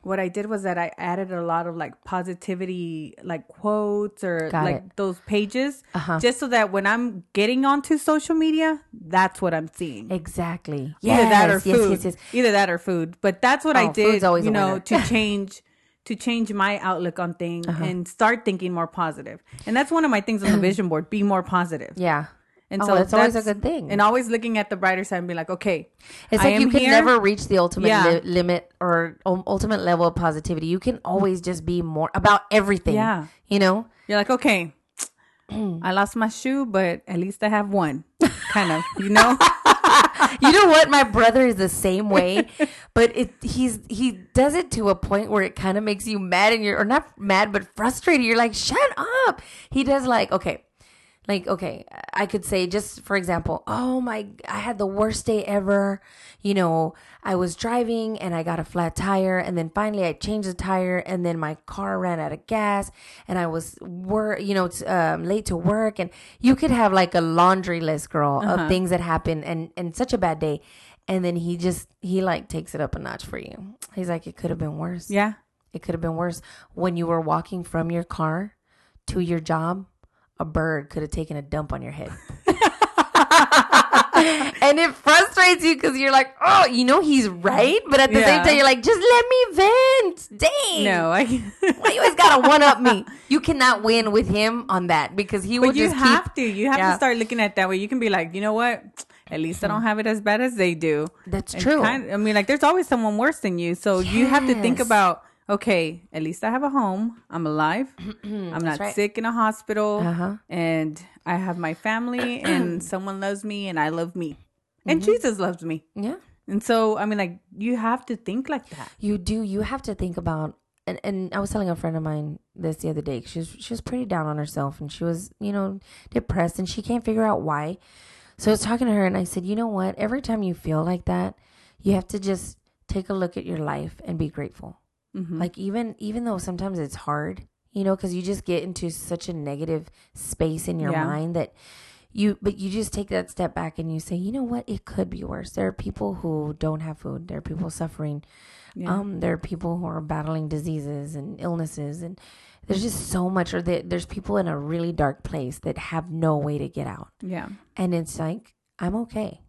what I did was that I added a lot of like positivity, like quotes or Got like it. those pages, Uh-huh. just so that when I'm getting onto social media, that's what I'm seeing. Exactly. Either that or food. Yes, yes, yes. Either that or food. But that's what I Oh, did, food's always you know, to change to change my outlook on things Uh-huh. and start thinking more positive. And that's one of my things on the <clears throat> vision board, be more positive. Yeah. And Oh, so that's always a good thing. And always looking at the brighter side and be like, okay, It's I like you can here. never reach the ultimate Yeah. li- limit or um, ultimate level of positivity. You can always just be more about everything. Yeah. You know? You're like, okay, <clears throat> I lost my shoe, but at least I have one. <laughs> Kind of, you know? You know what? My brother is the same way, <laughs> but it he's he does it to a point where it kind of makes you mad and you're or not mad but frustrated. You're like, shut up. He does like okay. Like, okay, I could say just for example, oh my, I had the worst day ever. You know, I was driving and I got a flat tire and then finally I changed the tire and then my car ran out of gas and I was wor you know, t- um, late to work and you could have like a laundry list, girl, of things that happened and, and such a bad day. And then he just, he like takes it up a notch for you. He's like, it could have been worse. yeah. It could have been worse when you were walking from your car to your job, a bird could have taken a dump on your head. <laughs> and it frustrates you because you're like, oh, you know he's right, but at the Yeah. same time you're like, just let me vent. Dang. No, I. <laughs> Why you always gotta one up me? You cannot win with him on that because he will But you just have keep. to. You have Yeah. to start looking at that way. You can be like, you know what? At least I don't have it as bad as they do. That's And true. kind- I mean, like, there's always someone worse than you. So you have to think about, okay, at least I have a home. I'm alive. <clears throat> I'm not right. sick in a hospital. Uh-huh. And I have my family <clears throat> and someone loves me and I love me. And Mm-hmm. Jesus loves me. yeah. And so, I mean, like, you have to think like that. You do. You have to think about. And, and I was telling a friend of mine this the other day. She was she was pretty down on herself, and she was you know depressed, and she can't figure out why. So I was talking to her, and I said, you know what? Every time you feel like that, you have to just take a look at your life and be grateful. Mhm. Like even even though sometimes it's hard, you know, because you just get into such a negative space in your Yeah. mind that you but you just take that step back and you say, you know what? It could be worse. There are people who don't have food. There are people suffering. Yeah. Um, there are people who are battling diseases and illnesses, and there's just so much. Or there- there's people in a really dark place that have no way to get out, yeah. and it's like I'm okay.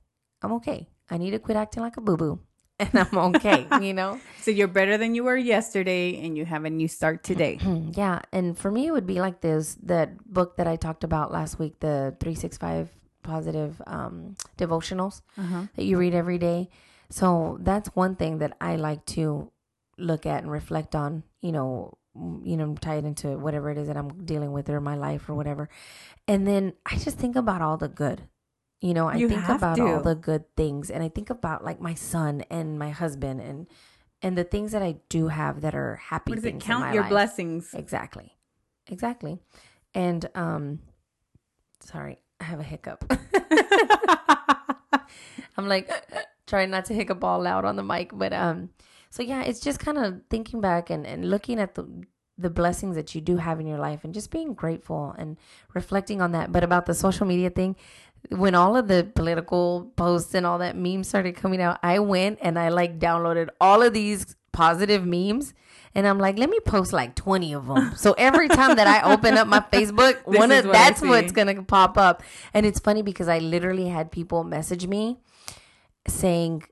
I'm okay. I need to quit acting like a boo boo, <laughs> and I'm okay. you know. <laughs> So you're better than you were yesterday and you have a new start today. <clears throat> Yeah, and for me, it would be like this: that book that I talked about last week, the three six five positive um, devotionals Uh-huh. that you read every day. So that's one thing that I like to look at and reflect on. You know, you know, tie it into whatever it is that I'm dealing with or my life or whatever, and then I just think about all the good. You know, I You think about to. all the good things, and I think about like my son and my husband and and the things that I do have that are happy What does it count your life. blessings? Exactly. Exactly. And um sorry, I have a hiccup. <laughs> I'm like <laughs> trying not to hiccup all loud on the mic, but um so yeah, it's just kind of thinking back and and looking at the the blessings that you do have in your life and just being grateful and reflecting on that. But about the social media thing, when all of the political posts and all that memes started coming out, I went and I like downloaded all of these positive memes and I'm like, let me post like 20 of them. So every time that I open up my Facebook, <laughs> one of what that's what's going to pop up. And it's funny because I literally had people message me saying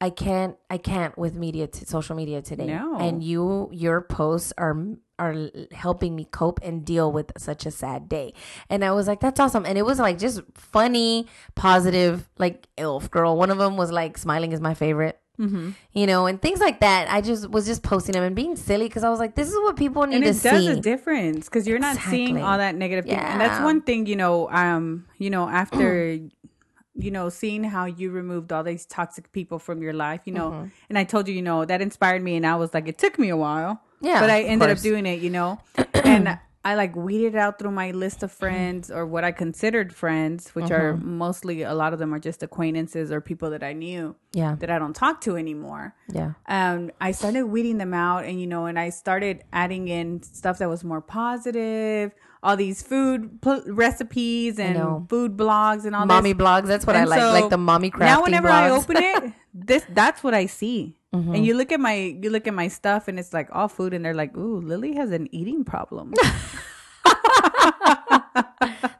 I can't I can't with media t- social media today. No. And you your posts are are helping me cope and deal with such a sad day. And I was like that's awesome. And it was like just funny, positive like elf girl. One of them was like smiling is my favorite. Mm-hmm. You know, and things like that. I just was just posting them and being silly because I was like, this is what people need and to it does see. a difference because you're not seeing all that negative thing and that's one thing you know um you know after <clears throat> you know seeing how you removed all these toxic people from your life you know Mm-hmm. and i told you you know that inspired me and i was like it took me a while Yeah, but i ended up doing it you know <clears throat> and i like weeded out through my list of friends or what i considered friends which are Mm-hmm. mostly a lot of them are just acquaintances or people that i knew yeah. that i don't talk to anymore Yeah. um, I started weeding them out, and you know, and I started adding in stuff that was more positive, all these food pl- recipes and food blogs and all Mommy this. blogs, that's what I like. so like the mommy crafting Now, whenever I open it, <laughs> this that's what I see. Mm-hmm. And you look at my you look at my stuff, and it's like all food, and they're like, "Ooh, Lily has an eating problem." <laughs>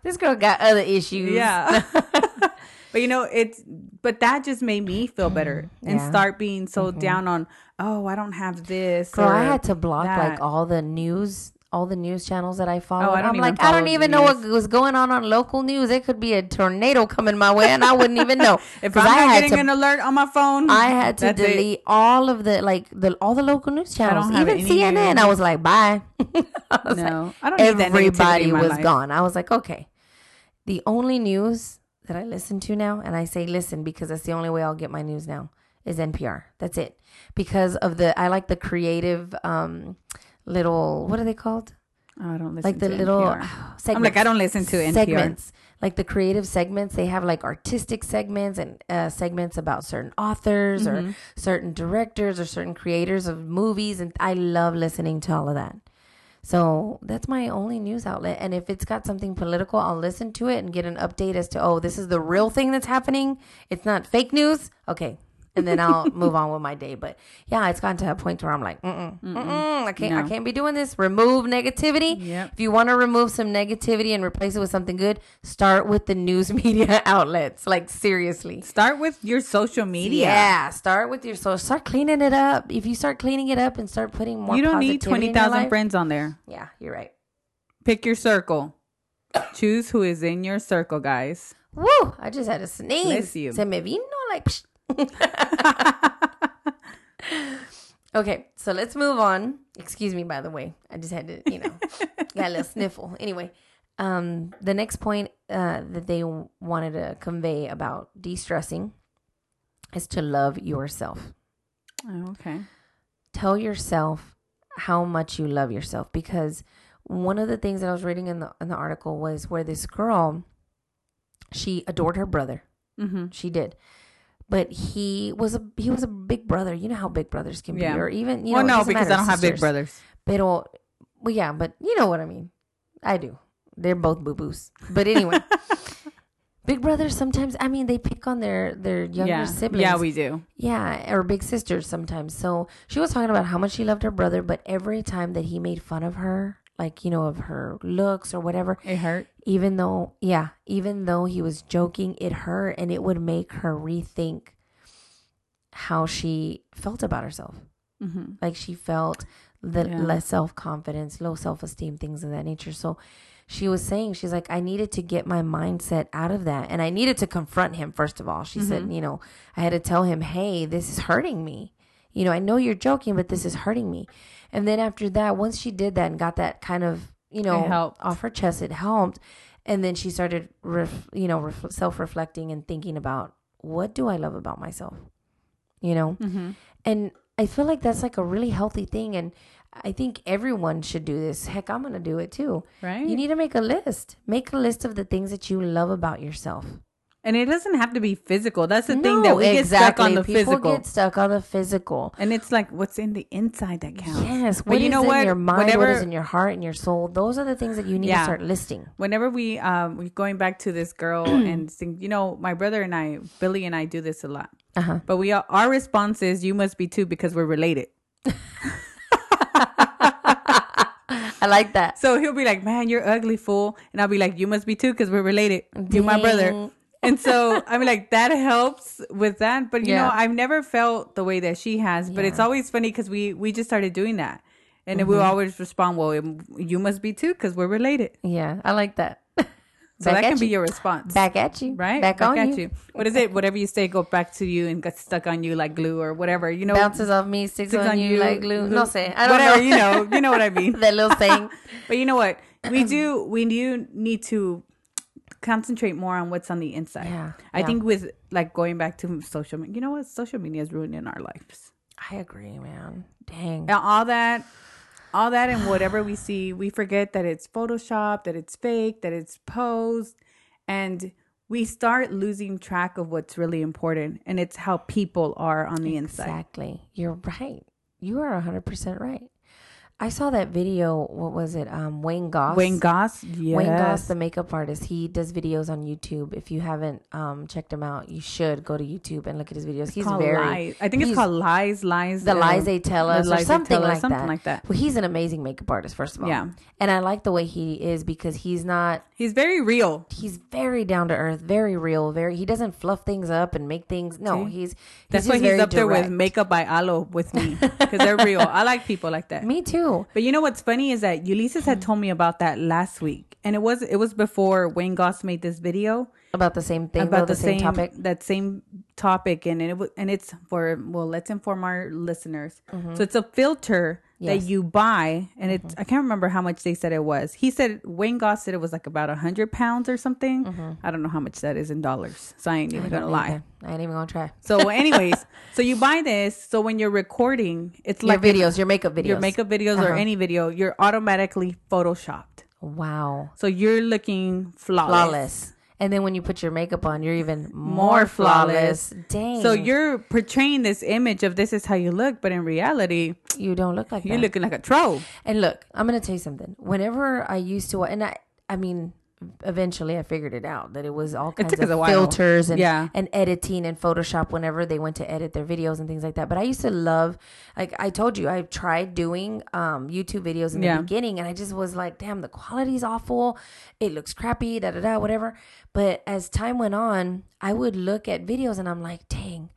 this girl got other issues. yeah. <laughs> but you know, it's but that just made me feel better and Yeah. Mm-hmm. start being so down on. Oh, I don't have this. Girl, I had to block that." like all the news, all the news channels that I follow. Oh, I I'm like, I don't even know what was going on on local news. It could be a tornado coming my way, and I wouldn't even know. <laughs> If I'm I had getting to, an alert on my phone, I had to that's it. delete all of the like the all the local news channels, even CNN. news. I was like, bye. <laughs> I was No, like, I don't everybody was life. gone. I was like, okay. The only news that I listen to now, and I say listen because that's the only way I'll get my news now, is NPR. That's it. Because of the, I like the creative um little, what are they called? Oh, I don't listen Like the little segments. I'm <sighs> like, I don't listen to NPR. segments like the creative segments they have like artistic segments and uh, segments about certain authors Mm-hmm. or certain directors or certain creators of movies and i love listening to all of that so that's my only news outlet and if it's got something political i'll listen to it and get an update as to oh this is the real thing that's happening it's not fake news okay and then I'll <laughs> move on with my day. But yeah, it's gotten to a point where I'm like, mm-mm, mm-mm, I can't, I can't be doing this. Remove negativity. Yep. If you want to remove some negativity and replace it with something good, start with the news <laughs> media outlets. Like seriously. Start with your social media. Yeah, start with your social. start cleaning it up. If you start cleaning it up and start putting more, you don't need your 20,000 friends on there. Yeah, you're right. Pick your circle. Choose who is in your circle, guys. Woo! I just had a sneeze. Bless you. Se me vino like. psh. <laughs> okay, so let's move on. Excuse me, by the way. I just had to, you know, <laughs> got a little sniffle. Anyway, um, the next point uh, that they wanted to convey about de-stressing is to love yourself. Oh, okay. Tell yourself how much you love yourself because one of the things that I was reading in the in the article was where this girl she adored her brother Mm-hmm. she did. But he was a he was a big brother. You know how big brothers can Yeah. be, or even you well, know. no, because I don't have big brothers. Pero, well, yeah, but you know what I mean. I do. They're both boo boos. But anyway, <laughs> big brothers sometimes. I mean, they pick on their their younger yeah. siblings. Yeah, we do. Yeah, or big sisters sometimes. So she was talking about how much she loved her brother, but every time that he made fun of her, like you know, of her looks or whatever, It hurt. Even though yeah even though he was joking it hurt and it would make her rethink how she felt about herself Mm-hmm. like she felt the Yeah. less self-confidence low self-esteem things of that nature so she was saying she's like i needed to get my mindset out of that and i needed to confront him first of all she Mm-hmm. said you know i had to tell him hey this is hurting me you know i know you're joking but this is hurting me and then after that once she did that and got that kind of you know off her chest it helped and then she started ref, you know ref, self-reflecting and thinking about what do i love about myself you know Mm-hmm. and I feel like that's like a really healthy thing. And I think everyone should do this. Heck, I'm going to do it too. Right. You need to make a list. Make a list of the things that you love about yourself. And it doesn't have to be physical. That's the thing that we get stuck on the People physical. get stuck on the physical. and it's like what's in the inside that counts. Yes. But you is know in what? your mind? Whenever- what is in your heart and your soul? Those are the things that you need to start listing. Whenever we um we going back to this girl <clears throat> and sing, you know, my brother and I, Billy and I do this a lot. Uh huh. But we are, our response is you must be too because we're related. <laughs> I like that. So he'll be like, "Man, you're ugly fool," and I'll be like, "You must be too because we're related. You're my brother." And so I'm like, that helps with that. But you Yeah. know, I've never felt the way that she has. But it's always funny because we we just started doing that, and then we'll mm-hmm. always respond, "Well, um, you must be too because we're related." Yeah. I like that. <laughs> So Back that at can be your response, Back at you. right? Back, on at you. What is it? Whatever you say, go back to you and get stuck on you like glue or whatever. You know, Bounces off me, sticks, sticks on, you, like glue. No say. I don't whatever. know. You know, you know what I <laughs> mean. that little thing. <laughs> But you know what? We <clears throat> do we do need to concentrate more on what's on the inside. Yeah, I yeah. think with like going back to social media, you know what? Social media is ruining our lives. I agree, man. Dang. All that all that and whatever we see, we forget that it's Photoshop, that it's fake, that it's posed, and we start losing track of what's really important and it's how people are on the inside. Exactly. You're right. You are 100% right. I saw that video. What was it? Um, Wayne Goss. Wayne Goss, yes. Wayne Goss, the makeup artist. He does videos on YouTube. If you haven't um, checked him out, you should go to YouTube and look at his videos. He's very. lies. I think it's called lies, lies. The uh, lies they tell the us, or something Tell Us, like something that. like that. Well, he's an amazing makeup artist, first of all. Yeah. And I like the way he is because he's not He's very real. he's very down to earth, very real, very he doesn't fluff things up and make things no, See? he's, he's That's just why he's up there with makeup by Aloe with me because they're real. I like people like that. <laughs> Me too. But you know what's funny is that Ulysses had told me about that last week, and it was it was before Wayne Goss made this video About the same thing, about though, the, same, topic. that same topic, and it was and it's for well, let's inform our listeners. Mm-hmm. So it's a filter Yes. Mm-hmm. that you buy, and it's I can't remember how much they said it was. He said Wayne Goss said it was like about a hundred pounds or something. I don't know how much that is in dollars, so I ain't even Mm-hmm. I gonna lie. either. I ain't even gonna try. So, anyways, <laughs> so you buy this. So when you're recording, it's Your like if- videos, your makeup videos. your makeup videos or Uh-huh. any video, you're automatically photoshopped. Wow. So you're looking flawless. Flawless. And then when you put your makeup on, you're even more, More flawless. flawless. Dang. So you're portraying this image of this is how you look, but in reality, you don't look like you're that. looking like a troll. And look, I'm gonna tell you something. Whenever I used to, and I, I mean, eventually I figured it out that it was all kinds took us a of filters and Yeah. and editing and Photoshop whenever they went to edit their videos and things like that. But I used to love, like I told you, I tried doing um, YouTube videos in the Yeah. beginning, and I just was like, damn, the quality's awful. It looks crappy, da da da, whatever. But as time went on, I would look at videos and I'm like, dang.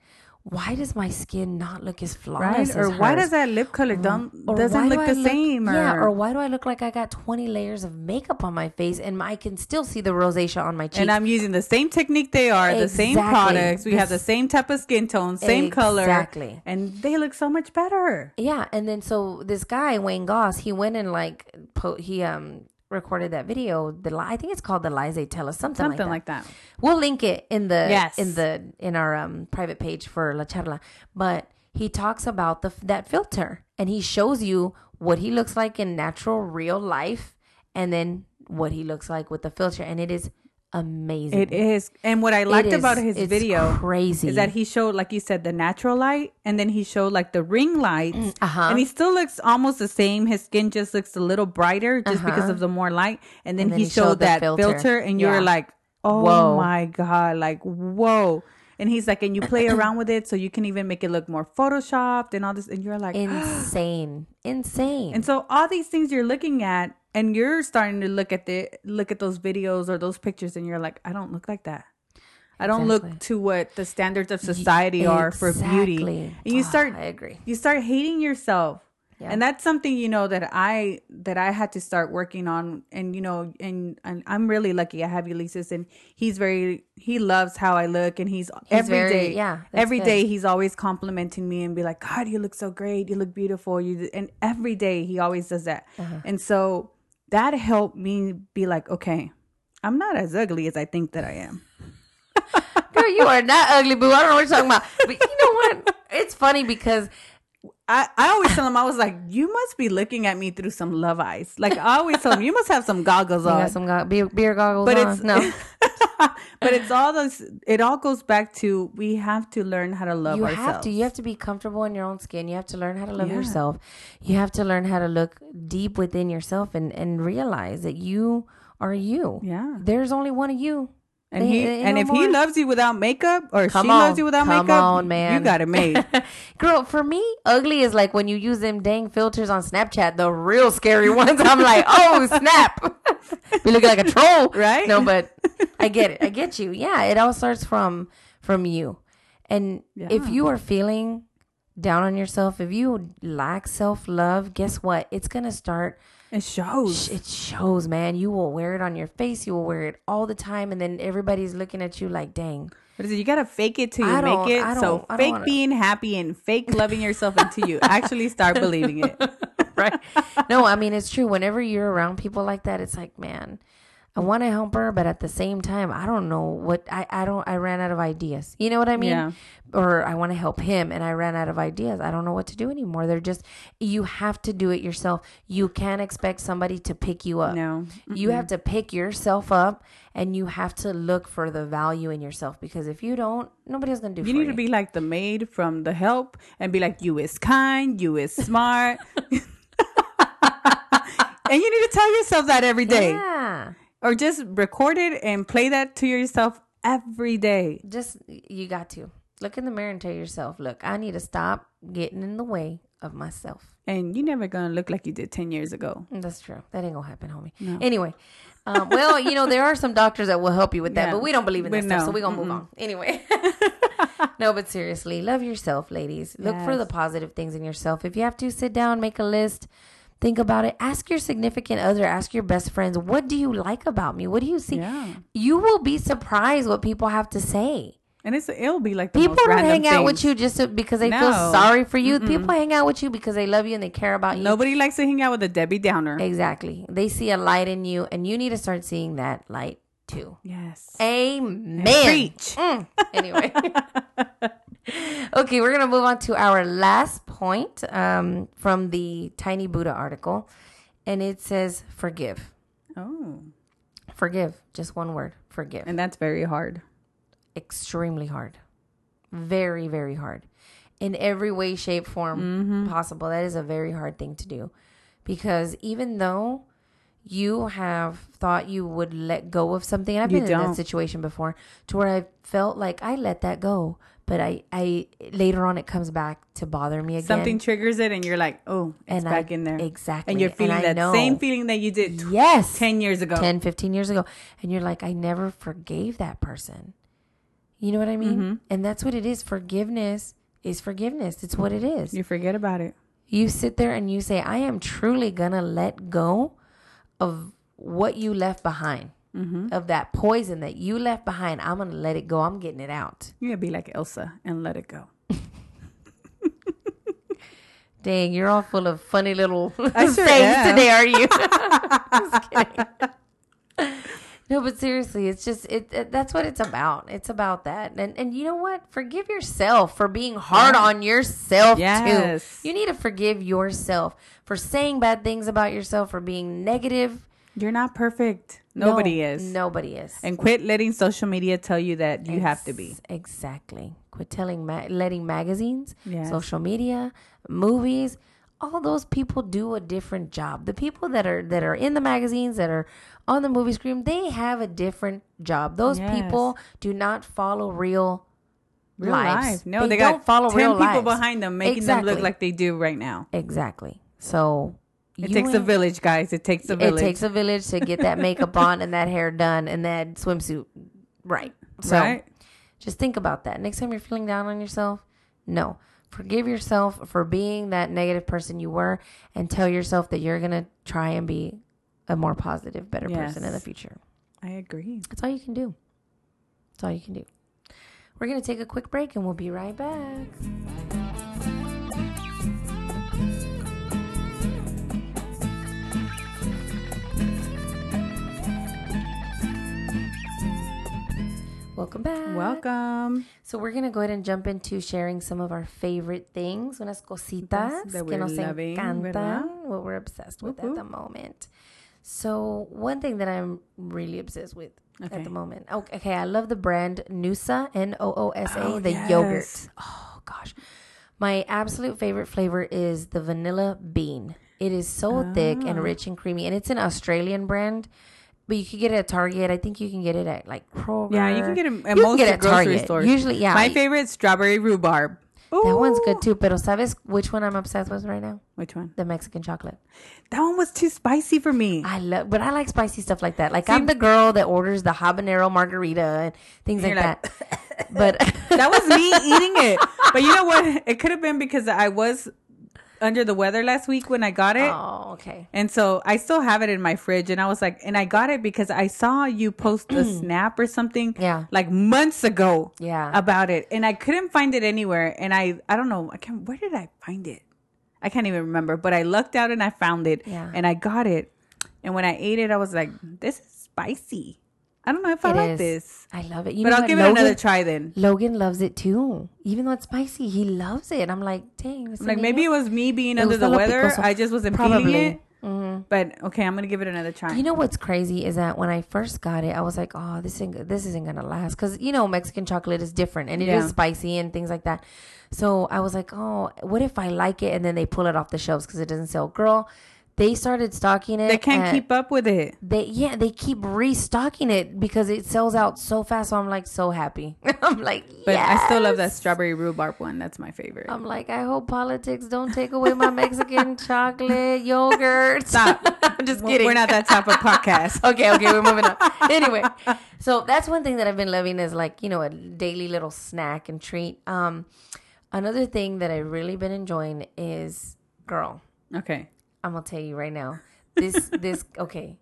Why does my skin not look as flawless? Right? Or as why hers? does that lip color don't Or doesn't look do the I same? Or, yeah, or why do I look like I got 20 layers of makeup on my face and I can still see the rosacea on my cheeks? and I'm using the same technique they are, the same products. We have the same type of skin tone, same color, Exactly. and they look so much better. yeah, and then so this guy Wayne Goss, he went and like po- he um recorded that video. The I think it's called the lies they tell us, something, Something like that. like that. We'll link it in the Yes. in the in our um private page for La Charla. But he talks about the that filter and he shows you what he looks like in natural real life and then what he looks like with the filter and it is amazing. It is, and what I liked about his video crazy. is that he showed, like you said, the natural light, and then he showed like the ring lights, uh-huh. and he still looks almost the same. His skin just looks a little brighter just because Uh-huh. of the more light, and then, And then he, he showed, showed that filter. filter. and you Yeah. were like, "Oh Whoa. my god!" Like, whoa. And he's like, and you play around with it so you can even make it look more photoshopped and all this. And you're like, <gasps> insane. Insane. And so all these things you're looking at, and you're starting to look at the look at those videos or those pictures, and you're like, I don't look like that. I don't look to what the standards of society are for beauty. And you start I agree. you start hating yourself. Yeah. And that's something you know that I that I had to start working on and you know and, and I'm really lucky I have Ulysses and he's very he loves how I look and he's, every day very- yeah, that's every day he's always complimenting me and be like god you look so great you look beautiful you and every day he always does that Uh-huh. and so that helped me be like okay I'm not as ugly as I think that I am <laughs> Girl, you are not ugly, boo. I don't know what you're talking about. But you know what? It's funny because I, I always tell him I was like you must be looking at me through some love eyes like I always tell him you must have some goggles on got some go- beer, beer goggles but on. it's no. <laughs> but it's all those it all goes back to we have to learn how to love ourselves. you ourselves have to. You have to be comfortable in your own skin. You have to learn how to love Yeah. yourself. You have to learn how to look deep within yourself and and realize that you are you. yeah There's only one of you. And They- he they and if he loves you without makeup or Come she on. loves you without Come makeup on, man. you got it made <laughs> Girl, for me, ugly is like when you use them dang filters on Snapchat, the real scary <laughs> ones. I'm like, oh snap, <laughs> you look like a troll, Right? No, but I get it. I get you. Yeah, it all starts from from you, and if you are feeling down on yourself, if you lack self love, guess what? It's gonna start. It shows It shows, man. You will wear it on your face. You will wear it all the time, and then everybody's looking at you like, dang. what is it you gotta fake it till you I don't- make it so don't- I don't fake wanna- being happy and fake loving yourself until you actually start believing it <laughs> right? No, I mean it's true. Whenever you're around people like that, it's like, man, I want to help her, but at the same time, I don't know what I I don't. I ran out of ideas. You know what I mean? Yeah. Or I want to help him, and I ran out of ideas. I don't know what to do anymore. They're just you have to do it yourself. You can't expect somebody to pick you up. no You have to pick yourself up, and you have to look for the value in yourself. Because if you don't, nobody's gonna do. It. For you need to be like the maid from the help and be like you is kind you is smart <laughs> <laughs> and you need to tell yourself that every day Yeah. Or just record it and play that to yourself every day. just you got to. Look in the mirror and tell yourself look i need to stop getting in the way of myself. And you're never gonna look like you did ten years ago. That's true. That ain't gonna happen homie. Anyway um, well you know there are some doctors that will help you with that Yeah. but we don't believe in that We stuff so we're gonna move on. Anyway. <laughs> No but seriously love yourself ladies. Look for the positive things in yourself. If you have to sit down make a list think about it ask your significant other ask your best friends what do you like about me what do you see Yeah. you will be surprised what people have to say And it's it'll be like the People don't hang out with you just to, because they feel sorry for you. People hang out with you because they love you and they care about you. Nobody likes to hang out with a Debbie Downer. Exactly. They see a light in you, and you need to start seeing that light too. Yes. Amen. Preach. Mm. Anyway. <laughs> <laughs> okay, we're going to move on to our last point um, from the Tiny Buddha article. And it says, forgive. Oh, Forgive. Just one word. Forgive. and that's very hard. extremely hard. Very, very hard. In every way, shape, form Mm-hmm. possible. That is a very hard thing to do. Because even though you have thought you would let go of something. And I've been in that situation before to where I felt like I let that go, but I, I later on it comes back to bother me again. Something triggers it, and you're like, oh, it's And I- back in there. exactly. And you're feeling I that know. same feeling that you did tw- yes 10 years ago. 10, 15 years ago. And you're like, I never forgave that person. You know what I mean? Mm-hmm. And that's what it is. Forgiveness is forgiveness. It's what it is. You forget about it. You sit there and you say, I am truly going to let go of what you left behind, Mm-hmm. of that poison that you left behind. I'm going to let it go. I'm getting it out. You're going to be like Elsa and let it go. <laughs> Dang, you're all full of funny little <laughs> things sure today, are you? <laughs> Just kidding. No, but seriously, it's just it, it. That's what it's about. It's about that, and and you know what? Forgive yourself for being hard Yeah. on yourself Yes. too. You need to forgive yourself for saying bad things about yourself, for being negative. You're not perfect. Nobody No, is. Nobody is. And quit letting social media tell you that you have to be. Exactly. Quit telling, ma- letting magazines, Yes. social media, movies, all those people do a different job. The people that are that are in the magazines, that are on the movie screen, they have a different job. Those Yes. people do not follow real, Real lives. life. No, they, don't got follow 10 real people lives. behind them making them look like they do right now. Exactly. So It takes a village, guys. It takes a village. It takes a village to get that makeup <laughs> on and that hair done and that swimsuit right. So right? Just think about that. Next time you're feeling down on yourself, no. Forgive yourself for being that negative person you were and tell yourself that you're going to try and be a more positive, better person in the future. I agree. That's all you can do. That's all you can do. We're going to take a quick break and we'll be right back. Welcome back. Welcome. So we're gonna go ahead and jump into sharing some of our favorite things, unas cositas That que nos loving, encantan, ¿verdad? what we're obsessed with Whoop, at the moment. So one thing that I'm really obsessed with Okay. at the moment. Okay, okay, I love the brand Noosa, N O O S A, Oh, the yes. yogurt. Oh gosh, my absolute favorite flavor is the vanilla bean. It is so thick and Ah. rich and creamy, and it's an Australian brand. But you can get it at Target. I think you can get it at like Kroger. Yeah, you can get it at You can most get it at grocery Target. stores. Usually, yeah. My favorite, strawberry rhubarb. That one's good too. Pero sabes which one I'm obsessed with right now? Which one? The Mexican chocolate. That one was too spicy for me. I love, but I like spicy stuff like that. Like I'm the girl that orders the habanero margarita and things like like, that. <laughs> but that was me eating it. But you know what? It could have been because I was under the weather last week when I got it. oh, okay. And so I still have it in my fridge. And I was like, and I got it because I saw you post a <clears throat> snap or something Yeah. like months ago Yeah. about it. And I couldn't find it anywhere. And I, I don't know, I can't, where did I find it? I can't even remember, but I lucked out and I found it Yeah. and I got it. And when I ate it, I was like, this is spicy. I don't know if I It like is. this, I love it. You but I'll what? give Logan, it another try then. Logan loves it too. Even though it's spicy, he loves it. I'm like, dang. ese Like maybe it was me being It under the the weather. I just wasn't Probably. feeling it. Mhm. But okay, I'm gonna give it another try. You know what's crazy is that when I first got it, I was like, "Oh, this ain't this isn't gonna last," because you know Mexican chocolate is different and it is Yeah. spicy and things like that. So I was like, "Oh, what if I like it?" And then they pull it off the shelves because it doesn't sell. Girl, they started stocking it. they can't keep up with it. They yeah, they keep restocking it because it sells out so fast. So I'm like so happy. <laughs> I'm like, But I still love that strawberry rhubarb one. That's my favorite. I'm like, I hope politics don't take away my Mexican <laughs> chocolate yogurt. Stop. <laughs> I'm just We're- kidding. We're not that type of podcast. okay, okay, we're moving on. Anyway, so that's one thing that I've been loving is like, you know, a daily little snack and treat. Um, another thing that I've really been enjoying is, girl, Okay. I'm gonna tell you right now, this, <laughs> this, okay,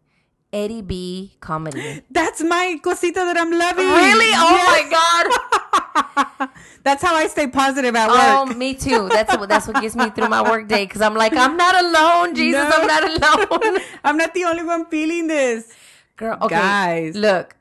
Eddie B comedy. That's my cosita that I'm loving. Really? Oh Yes. my god! <laughs> That's how I stay positive at work. Oh, me too. That's what that's what gets me through my work day because I'm like, I'm not alone, Jesus, No. I'm not alone. <laughs> I'm not the only one feeling this. Girl, okay, Guys. look.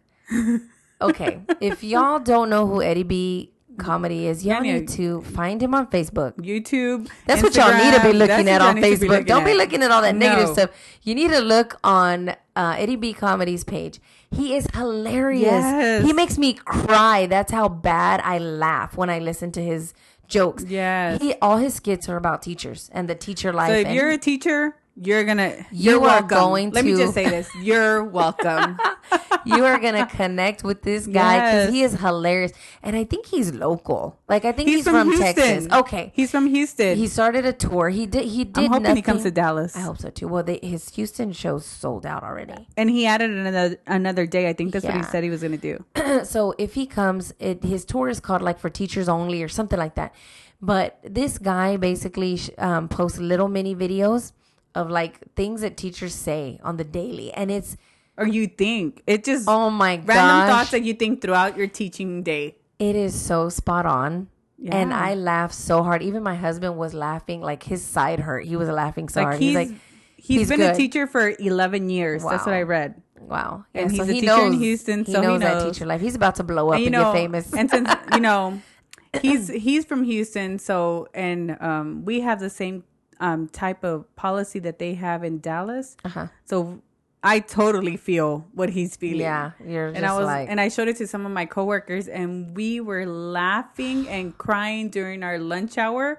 Okay, if y'all don't know who Eddie B comedy is, y'all need to find him on Facebook. YouTube. That's what y'all need to be looking at on to be Facebook. Don't be looking at all that negative No. stuff. You need to look on uh, Eddie B Comedy's page. He is hilarious. Yes. He makes me cry. That's how bad I laugh when I listen to his jokes. Yeah, He all his skits are about teachers and the teacher life. So if you're a teacher you're gonna You you're are welcome. going Let me just say this: <laughs> you're welcome. <laughs> you are gonna connect with this guy because Yes. he is hilarious, and I think he's local. Like I think He's, he's, from, from, Texas. Okay, he's from Houston. he started a tour. He did. He did. I'm hoping nothing. he comes to Dallas. I hope so too. Well, they, his Houston shows sold out already. And he added another another day. I think that's what he said he was gonna do. <clears throat> so if he comes, it, his tour is called like for teachers only or something like that. But this guy basically um, posts little mini videos of like things that teachers say on the daily, and it's Or you think it just oh my random gosh, thoughts that you think throughout your teaching day. it is so spot on. And I laughed so hard. Even my husband was laughing, like his side hurt. He was laughing so Like hard. he's He's like, he's he's been a teacher for 11 years. That's what I read. wow. And he's so a he teacher in Houston, he so he knows that teacher life. He's about to blow up and you and, know, get famous. and since you know, <laughs> he's he's from Houston, so and um, we have the same um, type of policy that they have in Dallas. uh-huh. So I totally feel what he's feeling. Yeah, you're just and I was like, and I showed it to some of my coworkers, and we were laughing and crying during our lunch hour.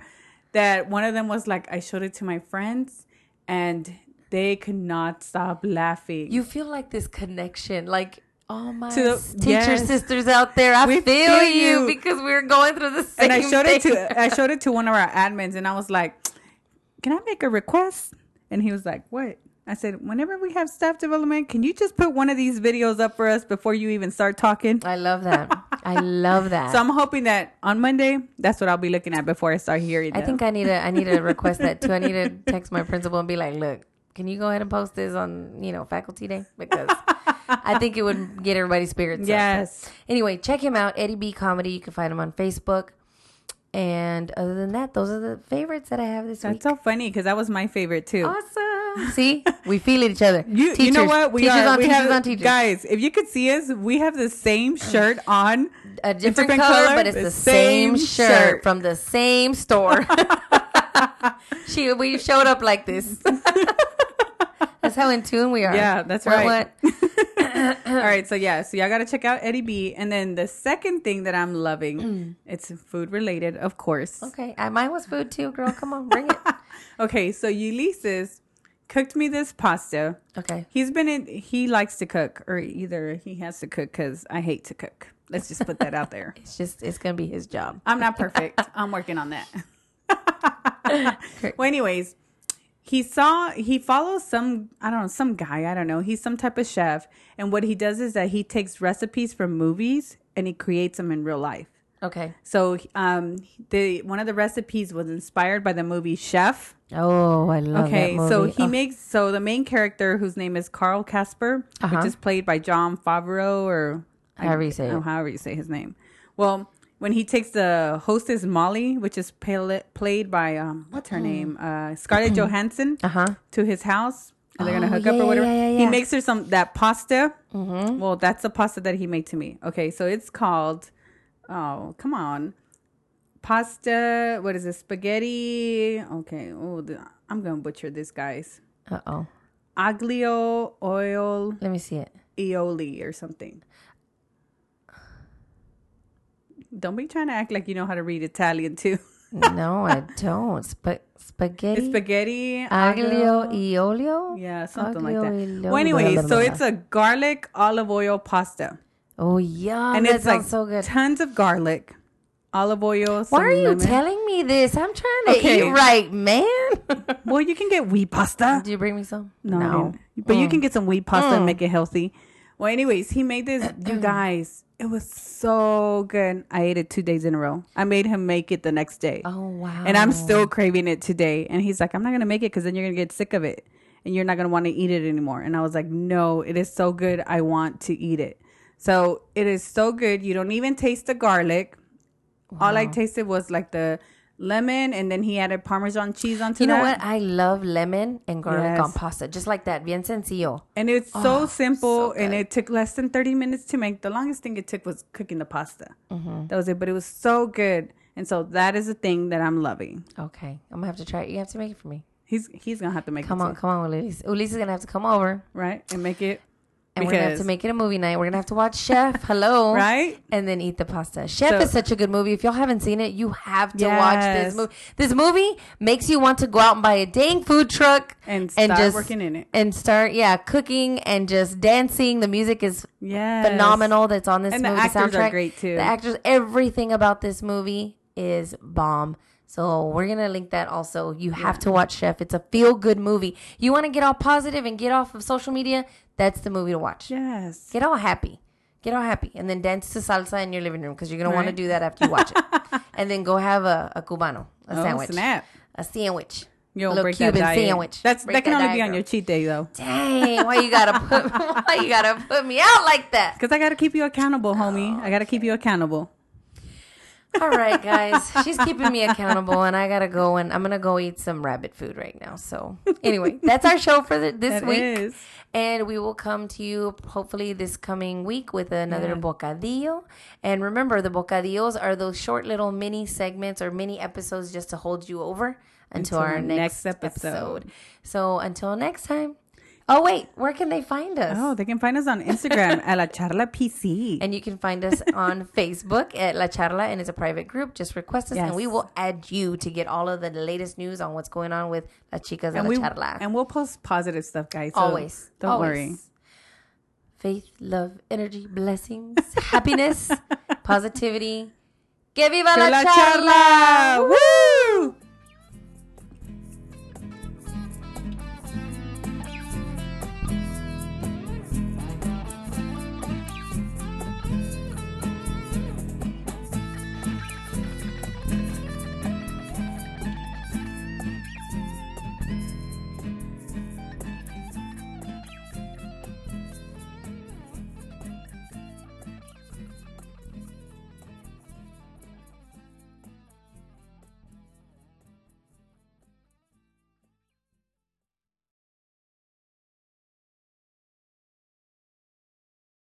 That one of them was like, I showed it to my friends, and they could not stop laughing. you feel like this connection, like all my To the- teacher yes. sisters out there. I feel, feel you you. because we're going through the same. and I showed it to I showed it to one of our admins, and I was like, "Can I make a request?" And he was like, "What?" I said, "Whenever we have staff development, can you just put one of these videos up for us before you even start talking?" I love that. I love that. <laughs> So I'm hoping that on Monday, that's what I'll be looking at before I start hearing. I them. think I need to. I need to request that too. I need to <laughs> text my principal and be like, "Look, can you go ahead and post this on you know faculty day because I think it would get everybody's spirits up." yes. Anyway, check him out, Eddie B Comedy. You can find him on Facebook. And other than that, those are the favorites that I have this That's week. so funny because that was my favorite too. Awesome. <laughs> See, we feel each other. You, you know what? We teachers are. on we teachers have, on teachers. Guys, if you could see us, we have the same mm. shirt on. a different, different color, color, but it's the the same, same shirt, shirt. from the same store. <laughs> <laughs> she, we showed up like this. That's how in tune we are. Yeah, that's right. What? <laughs> All right, so yeah, so y'all gotta check out Eddie B. And then the second thing that I'm loving, mm. it's food related, of course. Okay, uh, mine was food too, girl. Come on, bring it. <laughs> Okay, so Ulysses cooked me this pasta. Okay. He's been in. He likes to cook, or either he has to cook because I hate to cook. Let's just put that out there. <laughs> It's just it's gonna be his job. I'm not perfect. I'm working on that. well, anyways, he saw he follows some I don't know some guy I don't know. He's some type of chef, and what he does is that he takes recipes from movies and he creates them in real life. Okay. So, um, the one of the recipes was inspired by the movie Chef. Oh, I love Okay, so he Oh, makes so the main character whose name is Carl Casper, Uh-huh. which is played by Jon Favreau or However you say it. oh, however you say his name. Well, when he takes the hostess Molly, which is pal- played by um, what's her name, uh, Scarlett <clears throat> Johansson, Uh-huh. to his house, and they're gonna Oh, hook yeah, up or whatever. yeah, yeah, He yeah. makes her some that pasta. Mm-hmm. Well, that's the pasta that he made to me. Okay, so it's called. Oh, come on. Pasta. What is it? Spaghetti. Okay. Oh, the, I'm gonna butcher this, guys. Uh oh. Aglio oil Let me see it. aioli or something. Don't be trying to act like you know how to read Italian too. <laughs> No, I don't. Sp- spaghetti. It's spaghetti. Aglio e olio. Yeah, something Aglio like that. Well, anyway, so it's a garlic olive oil pasta, Oh yeah, and it's like so good. tons of garlic, olive oil. Why are you lemon. telling me this? I'm trying to Okay. eat right, man. <laughs> Well, you can get wheat pasta. Do you bring me some? No, didn't. but you can get some wheat pasta Mm. and make it healthy. Well, anyways, he made this. You <clears throat> guys, it was so good. I ate it two days in a row. I made him make it the next day. Oh wow. And I'm still craving it today. And he's like, I'm not going to make it because then you're going to get sick of it and you're not going to want to eat it anymore. And I was like, no, it is so good. I want to eat it. So it is so good. You don't even taste the garlic. All I tasted was like the lemon and then he added Parmesan cheese onto it. You know what? I love lemon and garlic Yes. on pasta, just like that. Bien sencillo. And it's so Oh, simple so and it took less than 30 minutes to make. The longest thing it took was cooking the pasta. Mm-hmm. That was it. But it was so good. And so that is the thing that I'm loving. Okay, I'm gonna have to try it. You have to make it for me. He's he's gonna have to make Come it Come on, too, come on, Ulises. Ulises is gonna have to come over. right and make it And we're gonna have to make it a movie night. We're gonna have to watch Chef. <laughs> Hello, Right? And then eat the pasta. Chef So- is such a good movie. If y'all haven't seen it, you have to watch this movie. This movie makes you want to go out and buy a dang food truck And start working in it. and start yeah cooking and just dancing. The music is Yes. phenomenal. That's on this And the movie. actors are great, too. The actors, everything about this movie is bomb. So we're gonna link that also. You have to watch Chef. It's a feel good movie. You want to get all positive and get off of social media? That's the movie to watch. Yes. Get all happy. Get all happy, and then dance to salsa in your living room because you're gonna want to do that after you watch it. <laughs> and then go have a, a cubano, a Oh, sandwich, snap. a sandwich. A little break Cuban that diet. sandwich. That's Break that can only diet, be on girl. your cheat day though. Dang, why you gotta put <laughs> why you gotta put me out like that? <laughs> Because I got to keep you accountable, homie. I got to keep you accountable. All right, guys. She's keeping me accountable, and I gotta go and I'm gonna go eat some rabbit food right now. So, anyway, that's our show for the, this That week, is. and we will come to you hopefully this coming week with another Yeah. bocadillo. And remember, the bocadillos are those short little mini segments or mini episodes just to hold you over until, Until our next, next episode. episode. So, until next time. Oh wait, where can they find us? Oh, they can find us on Instagram at La Charla PC. <laughs> And you can find us on Facebook at La Charla, and it's a private group. Just request us, and we will add you to get all of the latest news on what's going on with La Chicas de and La we Charla. and we'll post positive stuff, guys. so always. Don't always. worry. Faith, love, energy, blessings, happiness, <laughs> positivity. Que viva Que La, La Charla! Charla! Woo!